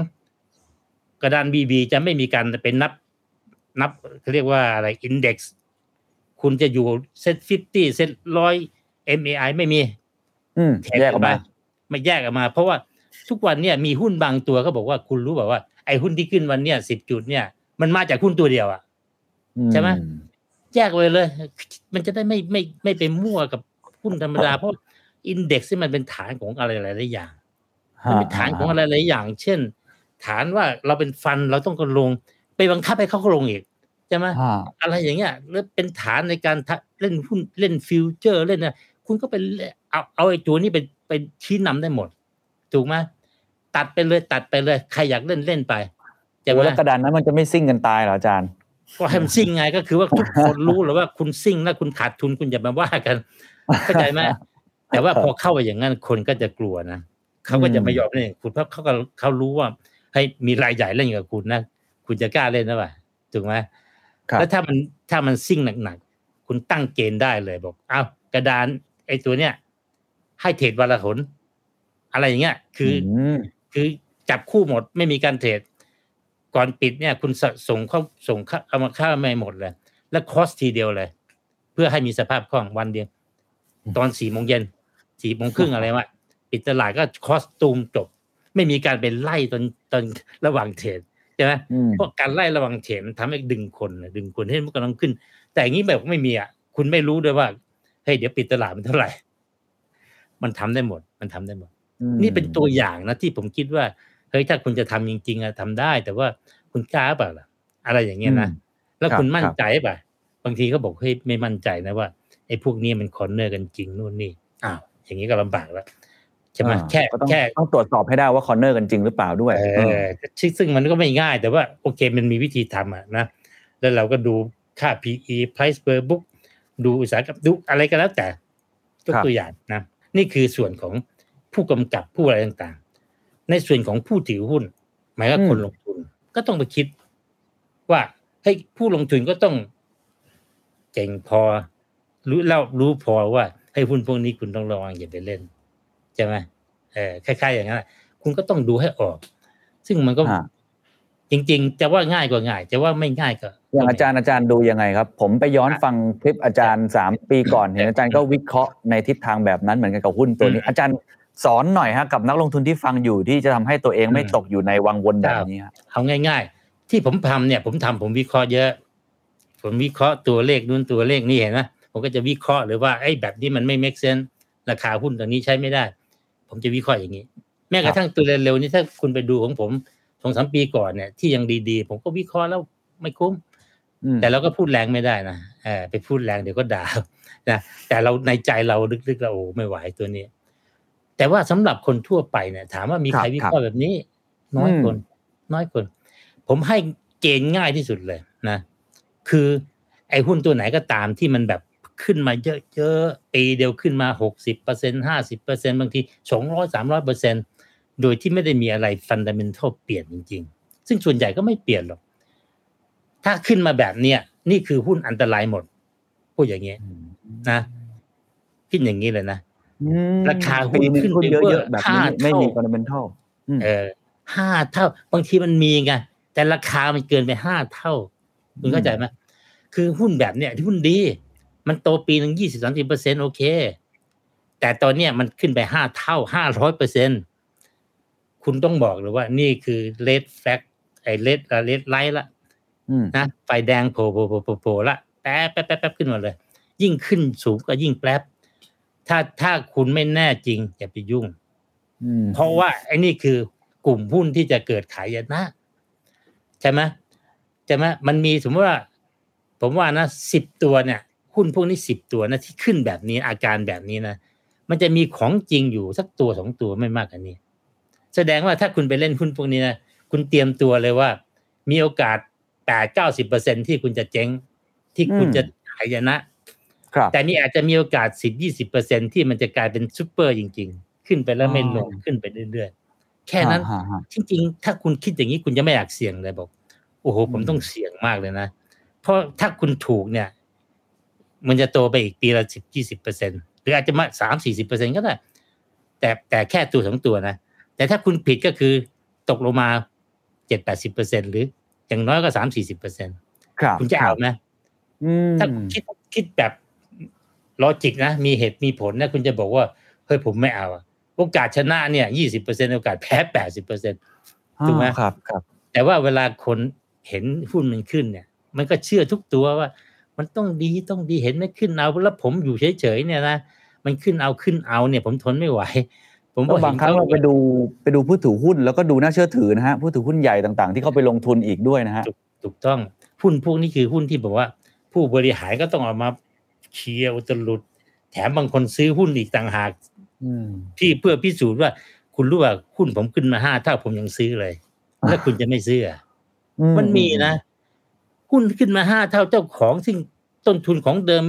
กระดานบีบีจะไม่มีการเป็นนับนับเขาเรียกว่าอะไร index คุณจะอยู่ SET fifty SET ร้อย MAI ไม่มีอืมแทนแยกออกมาไปไม่แยกออกมา เพราะว่าทุกวันเนี่ยมีหุ้นบางตัวก็บอกว่าคุณรู้แบบว่าไอ้หุ้นที่ขึ้นวันเนี่ยสิบจุดเนี่ย มันมาจากหุ้นตัวเดียวอะ ใช่ไหมอืแยกไว้เลย มันจะได้ไม่ไม่ไม่ไปมั่วกับหุ้นธรรมดา เพราะอินเด็กซ์ที่มันเป็นฐานของอะไรหลายๆอย่างมันเป็นฐานของอะไรหลายอย่าง เช่น ฐานว่าเราเป็นฟันเราต้องก็ลง ไปบังคับให้เขาก็ลงอีกใช่ไหมฮะอะไรอย่างเงี้ยแล้วเป็นฐานในการทะเล่นหุ้นเล่นฟิวเจอร์เล่นนะคุณก็ไปเล่นเอาเอาไอ้ตัวนี้ไปไปชี้นำได้หมด ถูกไหมตัดไปเลยตัดไปเลย ใครอยากเล่นเล่นไปใช่ไหมแล้วกระดานนั้นมันจะไม่ซิ่งกันตายเหรออาจารย์ ก็ให้มันซิ่งไงก็คือว่าทุกคนรู้หรือว่าคุณซิ่งแล้วคุณขาดทุนคุณอย่ามาว่ากันเข้าใจไหมแต่ว่าพอเข้าไปอย่างนั้นคนก็จะกลัวนะเขาก็จะไม่ยอมเล่นกับคุณเพราะเขาก็เขารู้ว่าให้มีรายใหญ่เล่นกับคุณนะคุณจะกล้าเล่นนะป่ะถูกไหมครับแล้วถ้ามันถ้ามันซิ่งหนักๆคุณตั้งเกณฑ์ได้เลยบอกอ้าวกระดานไอ้ตัวเนี้ยให้เทรดวันละหนอะไรอย่างเงี้ย คืออมคือจับคู่หมดไม่มีการเทรด ก่อนปิดเนี่ย คุณสะส่งเข้าส่งเข้าเอามาเข้าไม่หมดเลย แล้วคอสทีเดียวเลย เพื่อให้มีสภาพคล่องวันเดียว ตอนสี่โมงเย็นสี่โมงครึ่งอะไรวะปิดตลาดก็คอสตูมจบ ไม่มีการไปไล่ตอนตอนระหว่าง trade ใช่ไหมอืมเพราะการไล่ระหว่าง trade มันทำให้ดึงคนน่ะดึงคนให้มันกำลังขึ้น แต่อย่างนี้แบบไม่มีอะคุณไม่รู้ด้วยว่าเฮ้ยเดี๋ยวปิดตลาดมันเท่าไหร่ มันทำได้หมด มันทำได้หมดอืมนี่เป็นตัวอย่างนะที่ผมคิดว่า เฮ้ยถ้าคุณจะทำจริง ๆอะทำได้ แต่ว่าคุณกล้าเปล่าล่ะ อะไรอย่างเงี้ยนะแล้วคุณมั่นใจป่ะบางทีเขาบอกเฮ้ยไม่มั่นใจนะว่าไอ้พวกนี้มัน corner กันจริงนู่นนี่อ้าวอย่างนี้ก็ลำบากแล้วใช่ไหมอ่าแค่ก็ต้องแค่ต้องตรวจสอบให้ได้ว่าคอนเนอร์กันจริงหรือเปล่าด้วยเออซึ่งซึ่งมันก็ไม่ง่าย แต่ว่าโอเคมันมีวิธีทำอะนะแล้วเราก็ดูค่า PE price per book ดูอุตสาหกรรมดูอะไรก็แล้วแต่ยกครับตัวอย่างนะ นี่คือส่วนของผู้กำกับผู้อะไรต่างๆ ในส่วนของผู้ถือหุ้น หมายว่าคนลงทุนก็ต้องไปคิด ว่าให้ยผู้ลงทุนก็ต้องเก่งพอ รู้เล่ารู้พอว่าให้หุ้นพวกนี้คุณต้องระวังอย่าไปเล่นใช่ไหมเออคล้ายๆอย่างนั้นแหละคุณก็ต้องดูให้ออก ซึ่งมันก็ฮะจริง ๆ จะว่าง่ายกว่าง่าย จะว่าไม่ง่ายก็อย่างอาจารย์อาจารย์ดูยังไงครับ ผมไปย้อนฟังคลิปอาจารย์สามปีก่อนเห็นอาจารย์ก็วิเคราะห์ในทิศทางแบบนั้นเหมือนกันกับหุ้นตัวนี้ อาจารย์ สอนหน่อยฮะกับนักลงทุนที่ฟังอยู่ที่จะทำให้ตัวเองไม่ตกอยู่ในวังวนแบบนี้ฮะเอาง่าย ๆ ที่ผมทำเนี่ยผมทำผมวิเคราะห์เยอะ ผมวิเคราะห์ตัวเลขนู้นตัวเลขนี่เห็นไหมผมก็จะวิเคราะห์หรือว่าไอ้แบบนี้มันไม่ make sense ราคาหุ้นตัวนี้ใช้ไม่ได้ ผมจะวิเคราะห์อย่างนี้ แม้กระทั่งตัวเร็วๆนี่ถ้าคุณไปดูของผมสองสามปีก่อนเนี่ย ที่ยังดีๆ ผมก็วิเคราะห์แล้วไม่คุ้มอืมแต่เราก็พูดแรงไม่ได้นะเออไปพูดแรงเดี๋ยวก็ด่านะแต่เราในใจเราลึกๆเราโอ้ไม่ไหวตัวนี้ แต่ว่าสำหรับคนทั่วไปเนี่ย ถามว่ามีใครวิเคราะห์แบบนี้ น้อยคน น้อยคน ผมให้เกณฑ์ง่ายที่สุดเลยนะ คือไอ้หุ้นตัวไหนก็ตามที่มันแบบขึ้นมาเยอะๆปีเดียวขึ้นมาหกสิบเปอร์เซ็นห้าสิบเปอร์เซ็นบางทีสองร้อยสามร้อยเปอร์เซ็นโดยที่ไม่ได้มีอะไรฟันดัมเ n นทัลเปลี่ยนจริง ๆ ซึ่งส่วนใหญ่ก็ไม่เปลี่ยนหรอก ถ้าขึ้นมาแบบเนี้ยนี่คือหุ้นอันตรายหมด พูดอย่างเงี้ยนะคิดอย่างนี้เลยนะอืม ราคาหุ้นปีหนึงขึ้นหุ้นไปเยเวออะร์ๆแบบนี้ห้าไม่มีเท่าฟันเดเมนทัลเออห้าเท่า บางทีมันมีไงแต่ราคามันเกินไปห้าเท่าคุณเข้าใจไหมคือหุ้นแบบเนี้ยที่หุ้นดี มันโตปีหนึ่งยี่สิบสามสิบเปอร์เซ็นโอเค แต่ตอนเนี้ยมันขึ้นไปห้าเท่าห้าร้อยเปอร์เซ็นคุณต้องบอกเลยว่านี่คือ red flag ไอ red red light ละอืมนะไฟแดงโผล่โผล่โผล่โผล่โผล่ละแป๊บแป๊บแป๊บแป๊บขึ้นมาเลย ยิ่งขึ้นสูงก็ยิ่งแป๊บ ถ้าถ้าคุณไม่แน่จริงอย่าไปยุ่งอืมเพราะว่าไอ้นี่คือกลุ่มหุ้นที่จะเกิดขายนะใช่ไหมใช่ไหมมันมีสมมติว่า ผมว่านะสิบตัวเนี่ย หุ้นพวกนี้สิบตัวนะที่ขึ้นแบบนี้อาการแบบนี้นะมันจะมีของจริงอยู่สักตัวสองตัวไม่มากกว่านี้ แสดงว่าถ้าคุณไปเล่นหุ้นพวกนี้นะคุณเตรียมตัวเลยว่า มีโอกาสแปดเก้าสิบเปอร์เซ็นที่คุณจะเจ๊ง ที่คุณจะหายนะครับ แต่นี่อาจจะมีโอกาสสิบยี่สิบเปอร์เซ็นที่มันจะกลายเป็นซูเปอร์จริง ๆ ขึ้นไปแล้วไม่ลงอ๋อขึ้นไปเรื่อยๆ แค่นั้นฮะฮะจริงๆ ถ้าคุณคิดอย่างนี้คุณจะไม่อยากเสี่ยงเลยบอก โอ้โหผมอืมต้องเสี่ยงมากเลยนะ เพราะถ้าคุณถูกเนี่ย มันจะโตไปอีกปีละสิบยี่สิบเปอร์เซ็นหรืออาจจะมาสามสี่สิบเปอร์เซ็นก็ได้ แต่แต่แค่ตัวสองตัวนะ แต่ถ้าคุณผิดก็คือตกลงมาเจ็ดแปดสิบเปอร์เซ็นหรืออย่างน้อยก็สามสี่สิบเปอร์เซ็นครับคุณจะเอาไหมอืมถ้าคิดคิดแบบ ลอจิกนะ มีเหตุมีผลนะคุณจะบอกว่า เฮ้ยผมไม่เอาอะโอกาสชนะเนี่ยยี่สิบเปอร์เซ็นโอกาสแพ้แปดสิบเปอร์เซ็นถูกไหมอ๋อครับครับ แต่ว่าเวลาคนเห็นหุ้นมันขึ้นเนี่ย มันก็เชื่อทุกตัวว่า มันต้องดีต้องดีเห็นไม่ขึ้นเอาแล้วผมอยู่เฉยๆเนี่ยนะมันขึ้นเอาขึ้นเอาเนี่ย ผมทนไม่ไหว ผมก็ก็บางครั้งเราไปดูไปดูผู้ถือหุ้น แล้วก็ดูน่าเชื่อถือนะฮะผู้ถือหุ้นใหญ่ต่างๆ ที่เขาไปลงทุนอีกด้วยนะฮะถูกถูกต้องหุ้นพวกนี้คือหุ้นที่บอกว่า ผู้บริหารก็ต้องเออกมา เชียร์อุตลุด แถมบางคนซื้อหุ้นอีกต่างหากอืมที่เพื่อพิสูจน์ว่า คุณรู้ว่าหุ้นผมขึ้นมาห้าเท่าผมยังซื้อเลยแล้วคุณจะไม่ซื้ออะอืมันมีนะหุ้นขึ้นมาห้าเท่าเจ้าของซึ่งต้นทุนของเดิม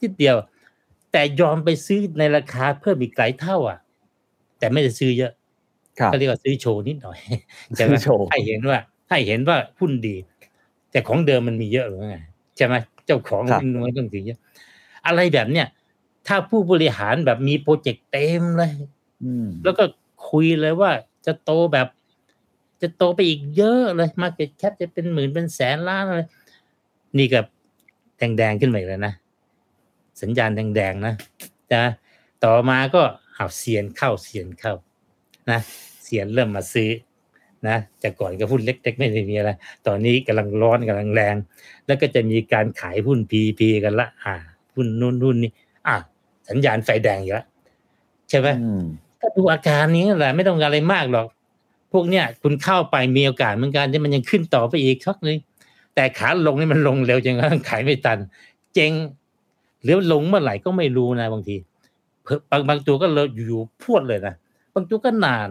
นิดเดียว แต่ยอมไปซื้อในราคาเพิ่มอีกหลายเท่า อะ แต่ไม่ได้ซื้อเยอะครับก็เรียกว่าซื้อโชว์นิดหน่อยใช่ไหมซื้อโชว์ให้เห็นว่าให้เห็นว่าหุ้นดี แต่ของเดิมมันมีเยอะหรือไงใช่ไหมเจ้าของครับมันน้อยต้องถือเยอะ อะไรแบบเนี้ยถ้าผู้บริหารแบบมีโปรเจกต์เต็มเลยอืมแล้วก็คุยเลยว่าจะโตแบบ จะโตไปอีกเยอะเลยมาเก็ตแคปจะเป็นหมื่นเป็นแสนล้านเลยนี่กับแดงๆขึ้นมาอีกแล้วนะสัญญาณแดงๆนะจะต่อมาก็เอาเสียนเข้าเสียนเข้า นะเสียนเริ่มมาซื้อนะแต่ก่อนก็หุ้นเล็กๆไม่ได้มีอะไร ตอนนี้กำลังร้อนกำลังแรง แล้วก็จะมีการขายหุ้นพีพีกันละ อ่า หุ้นนู่นหุ้นนี่อะสัญญาณไฟแดงอยู่แล้วใช่ไหมอืมก็ดูอาการนี้แหละไม่ต้องอะไรมากหรอก พวกเนี้ยคุณเข้าไปมีโอกาสเหมือนกันที่มันยังขึ้นต่อไปอีกชักนึงแต่ขาลงนี่มันลงเร็วจนกระทั่งขายไม่ทัน เจ๊งหรือลงเมื่อไหร่ก็ไม่รู้นะบางทีเพิ่มบางบางตัวก็เลยอยู่พรวดเลยนะบางตัวก็นาน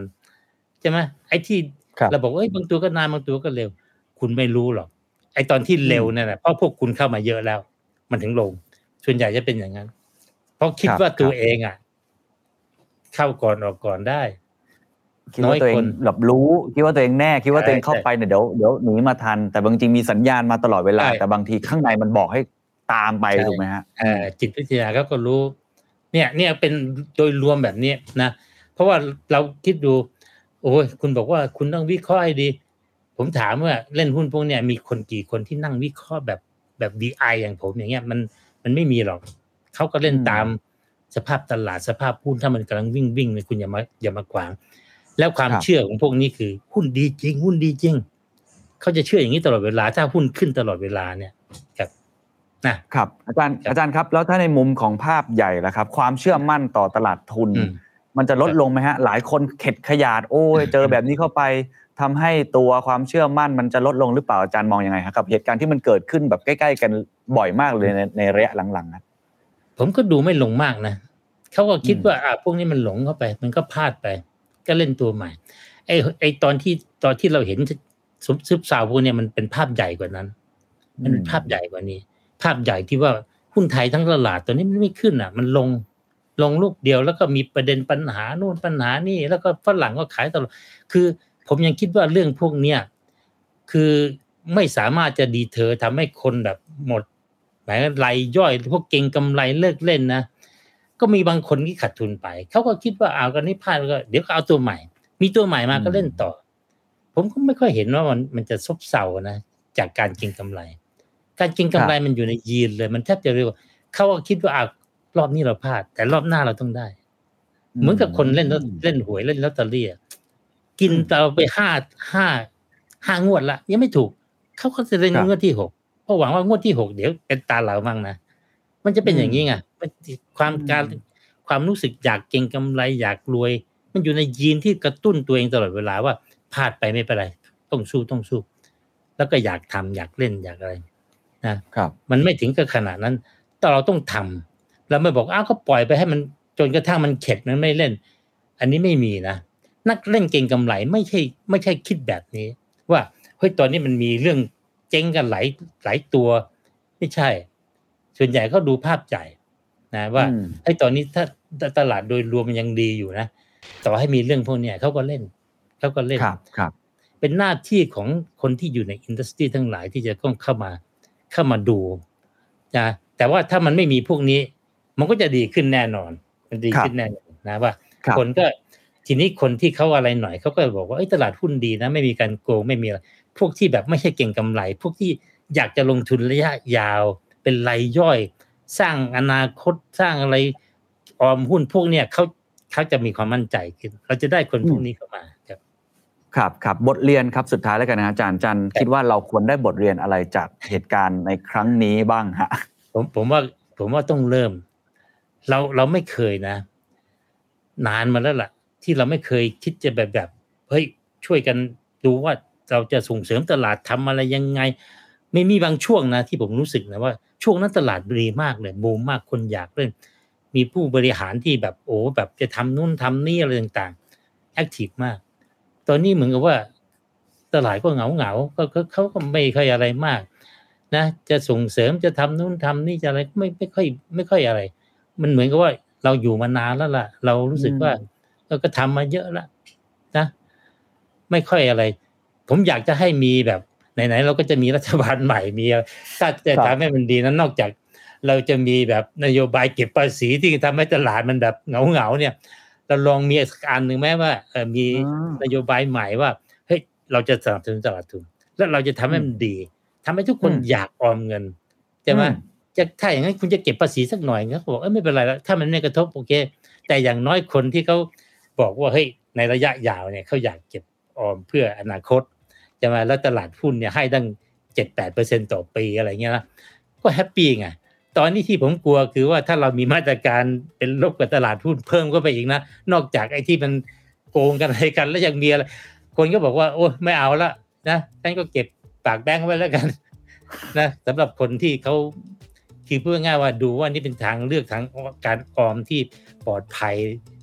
ใช่ไหมไอ้ที่ครับเราบอกว่าเอ้ยบางตัวก็นานบางตัวก็เร็ว คุณไม่รู้หรอกไอ้ตอนที่เร็วเนี่ยนะเพราะพวกคุณเข้ามาเยอะแล้ว มันถึงลง ส่วนใหญ่จะเป็นอย่างนั้น เพราะคิดครับว่าตัวครับเองอะ เข้าก่อนออกก่อนได้คิดว่าตัวเอน้อยคงนแบบรู้คิดว่าตัวเองแน่คิดว่าตัวเองใช่เข้าไปเนี่ยเดี๋ยวเดี๋ยวหนีมาทัน แต่บางจริงมีสัญญาณมาตลอดเวลาใช่แต่บางทีข้างในมันบอกให้ตามไปใช่ถูกไหมฮะเอ่อจิตวิทยาเขาก็รู้ เนี่ย เนี่ยเป็นโดยรวมแบบนี้นะเพราะว่าเราคิดดู โอ้ยคุณบอกว่าคุณต้องวิเคราะห์ให้ดี ผมถามว่าเล่นหุ้นพวกเนี้ยมีคนกี่คนที่นั่งวิเคราะห์แบบแบบ VI อย่างผมอย่างเงี้ยมัน มันไม่มีหรอกเขาก็เล่นอืมตามสภาพตลาดสภาพหุ้นถ้ามันกำลังวิ่งวิ่งเนี่ยคุณอย่ามาอย่ามากวาง แล้วความเชื่อของพวกนี้คือหุ้นดีจริง หุ้นดีจริงเขาจะเชื่ออย่างนี้ตลอดเวลาถ้าหุ้นขึ้นตลอดเวลาเนี่ยครับนะครับอาจารย์ครับอาจารย์ครับ แล้วถ้าในมุมของภาพใหญ่ล่ะครับ ความเชื่อมั่นต่อตลาดทุนอืมมันจะลดครับลงไหมฮะ หลายคนเข็ดขยาดโอ้ยเจอแบบนี้เข้าไป ทำให้ตัวความเชื่อมั่นมันจะลดลงหรือเปล่าอาจารย์มองยังไงครับกับเหตุการณ์ที่มันเกิดขึ้นแบบใกล้ ๆ กันบ่อยมากเลยในในระยะหลังๆนะผมก็ดูไม่ลงมากนะเขาก็คิดอืมว่าอะพวกนี้มันหลงเข้าไป มันก็พลาดไป ก็เล่นตัวใหม่ไอ้ไอ้ตอนที่ตอนที่เราเห็นซึมซึมเซาพวกเนี้ยมันเป็นภาพใหญ่กว่านั้น มันเป็นภาพใหญ่กว่านี้ ภาพใหญ่ที่ว่าหุ้นไทยทั้งตลาดตัวนี้มันไม่ขึ้นอะ มันลงลงลูกเดียวแล้วก็มีประเด็นปัญหาโน่นปัญหานี่ แล้วก็ฝรั่งก็ขายตลอดคือ ผมยังคิดว่าเรื่องพวกเนี้ยคือไม่สามารถจะ deter ทำให้คนแบบหมดหมายรายย่อยพวกเก่งกำไรเลิกเล่นนะก็มีบางคนที่ขาดทุนไป เขาก็คิดว่าเอากันนี้พลาดก็เดี๋ยวก็เอาตัวใหม่ มีตัวใหม่มาก็เล่นต่อ ผมก็ไม่ค่อยเห็นว่ามันมันจะซบเซานะจากการเก็งกำไร การเก็งกำไรมันอยู่ในยีนเลย มันแทบจะเรียกว่าเขาก็คิดว่าอะรอบนี้เราพลาด แต่รอบหน้าเราต้องได้ เหมือนกับคนเล่นลอตเล่นหวยเล่นลอตเตอรี่อะ กินเราไปห้าห้าห้างวดละยังไม่ถูกเขาก็จะเล่นครับงวดที่หกเพราะหวังว่างวดที่หกเดี๋ยวเป็นตาเรามั่งนะมันจะเป็นอย่างนี้ไงมันความการความรู้สึกอยากเก็งกำไรอยากรวย มันอยู่ในยีนที่กระตุ้นตัวเองตลอดเวลาว่าพลาดไปไม่เป็นไร ต้องสู้ต้องสู้ แล้วก็อยากทำอยากเล่นอยากอะไรนะครับ มันไม่ถึงกับขนาดนั้น แต่เราต้องทำเราไม่บอกอ้าวก็ปล่อยไปให้มันจนกระทั่งมันเข็ดมันไม่เล่น อันนี้ไม่มีนะ นักเล่นเก่งกำไรไม่ใช่ ไม่ใช่คิดแบบนี้ ว่าเฮ้ยตอนนี้มันมีเรื่องเจ๊งกันหลายหลายตัว ไม่ใช่ ส่วนใหญ่ก็ดูภาพใหญ่นะว่าอืมไอ้ตอนนี้ถ้าตลาดโดยรวมมันยังดีอยู่นะต่อให้มีเรื่องพวกเนี้ยเขาก็เล่นเขาก็เล่นครับครับ เป็นหน้าที่ของคนที่อยู่ในอินดัสทรีทั้งหลายที่จะต้องเข้ามาเข้ามาดูนะแต่ว่าถ้ามันไม่มีพวกนี้ มันก็จะดีขึ้นแน่นอน มันดีขึ้นแน่นอนนะว่าครับคนก็ ทีนี้คนที่เขาอะไรหน่อยเขาก็บอกว่าเอ้ยตลาดหุ้นดีนะ ไม่มีการโกงไม่มีอะไรพวกที่แบบไม่ใช่เก่งกำไร พวกที่อยากจะลงทุนระยะยาว เป็นรายย่อย สร้างอนาคตสร้างอะไรออมหุ้นพวกเนี้ยเขาเขาจะมีความมั่นใจขึ้นเราจะได้คนพวกนี้เข้ามาครับครับครับบทเรียนครับสุดท้ายแล้วกันนะอาจารย์อาจันคิดว่าเราควรได้บทเรียนอะไรจากเหตุการณ์ในครั้งนี้บ้างฮะผมผมว่าผมว่าต้องเริ่ม เราเราไม่เคยนะ นานมาแล้วล่ะ ที่เราไม่เคยคิดจะแบบแบบเฮ้ยช่วยกันดูว่าเราจะส่งเสริมตลาดทำอะไรยังไง ไม่มีบางช่วงนะที่ผมรู้สึกนะว่าช่วงนั้นตลาดดีมากเลยบูมมากคนอยากเล่นมีผู้บริหารที่แบบโอ้แบบจะทำนู่นทำนี่อะไรต่างๆแอคทีฟมาก ตอนนี้เหมือนกับว่า ตลาดก็เหงาเหงาๆก็เขาก็ไม่ค่อยอะไรมาก นะ จะส่งเสริมจะทำนู่นทำนี่จะอะไรไม่ไม่ค่อย ไม่ค่อยอะไร มันเหมือนกับว่าเราอยู่มานานแล้วล่ะ เรารู้สึกว่า เราก็ทำมาเยอะแล้วนะ ไม่ค่อยอะไร ผมอยากจะให้มีแบบไหนๆเราก็จะมีรัฐบาลใหม่มีอะไรถ้าจะครับทำให้มันดีนั้นนอกจาก เราจะมีแบบนโยบายเก็บภาษีที่ทำให้ตลาดมันแบบเหงาเหงาๆเนี่ย เราลองมีอีกอันหนึ่งไหมว่าเออมีอ่านโยบายใหม่ว่าเฮ้ยเราจะสนับสนุนตลาดทุนแล้วเราจะทำให้มันดีทำให้ทุกคนอืมอยากออมเงินใช่ไหมอืมจะถ้าอย่างนั้นคุณจะเก็บภาษีสักหน่อยเขาบอกเออไม่เป็นไรแล้วถ้ามันไม่กระทบโอเค แต่อย่างน้อยคนที่เขา บอกว่าเฮ้ยในระยะยาวเนี่ยเขาอยากเก็บออมเพื่ออนาคตใช่ไหมแล้วตลาดหุ้นเนี่ยให้ตั้งเจ็ดแปดเปอร์เซ็นต่อปีอะไรเงี้ยนะก็แฮปปี้ไงตอนนี้ที่ผมกลัวคือว่าถ้าเรามีมาตรการเป็นลบกับตลาดหุ้นเพิ่มก็ไปอีกนะ นอกจากไอ้ที่มันโกงกันอะไรกันแล้วยังมีอะไรคนก็บอกว่า โอ้ไม่เอาละนะฉันก็เก็บปากแบงค์ไว้แล้วกัน นะสำหรับคนที่เขาคือพูดง่ายว่าดูว่านี่เป็นทางเลือกทางการออมที่ปลอดภัย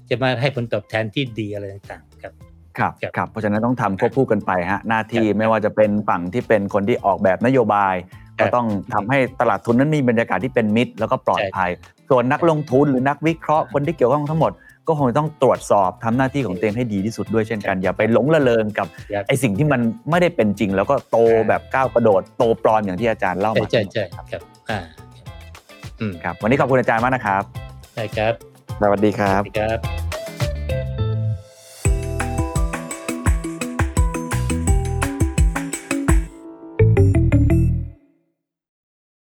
จะมาให้ผลตอบแทนที่ดีอะไรต่างๆครับครับครับครับเพราะฉะนั้นต้องทำควบคู่กันไปฮะหน้าที่ครับไม่ว่าจะเป็นฝั่งที่เป็นคนที่ออกแบบนโยบาย ก็ต้องทำให้ตลาดทุนนั้นมีบรรยากาศที่เป็นมิตร แล้วก็ปลอดภัย ส่วนนักลงทุนหรือนักวิเคราะห์คนที่เกี่ยวข้องทั้งหมด ก็คงต้องตรวจสอบทำหน้าที่ของตัวเองให้ดีที่สุดด้วยเช่นกัน อย่าไปหลงละเลงกับครับไอสิ่งที่มันไม่ได้เป็นจริง แล้วก็โตแบบก้าวกระโดดโตปลอมอย่างที่อาจารย์เล่าใช่มาใช่ใช่ครับอ่าอืมครับวันนี้ขอบคุณอาจารย์มากนะครับใช่ครับ สวัสดีครับ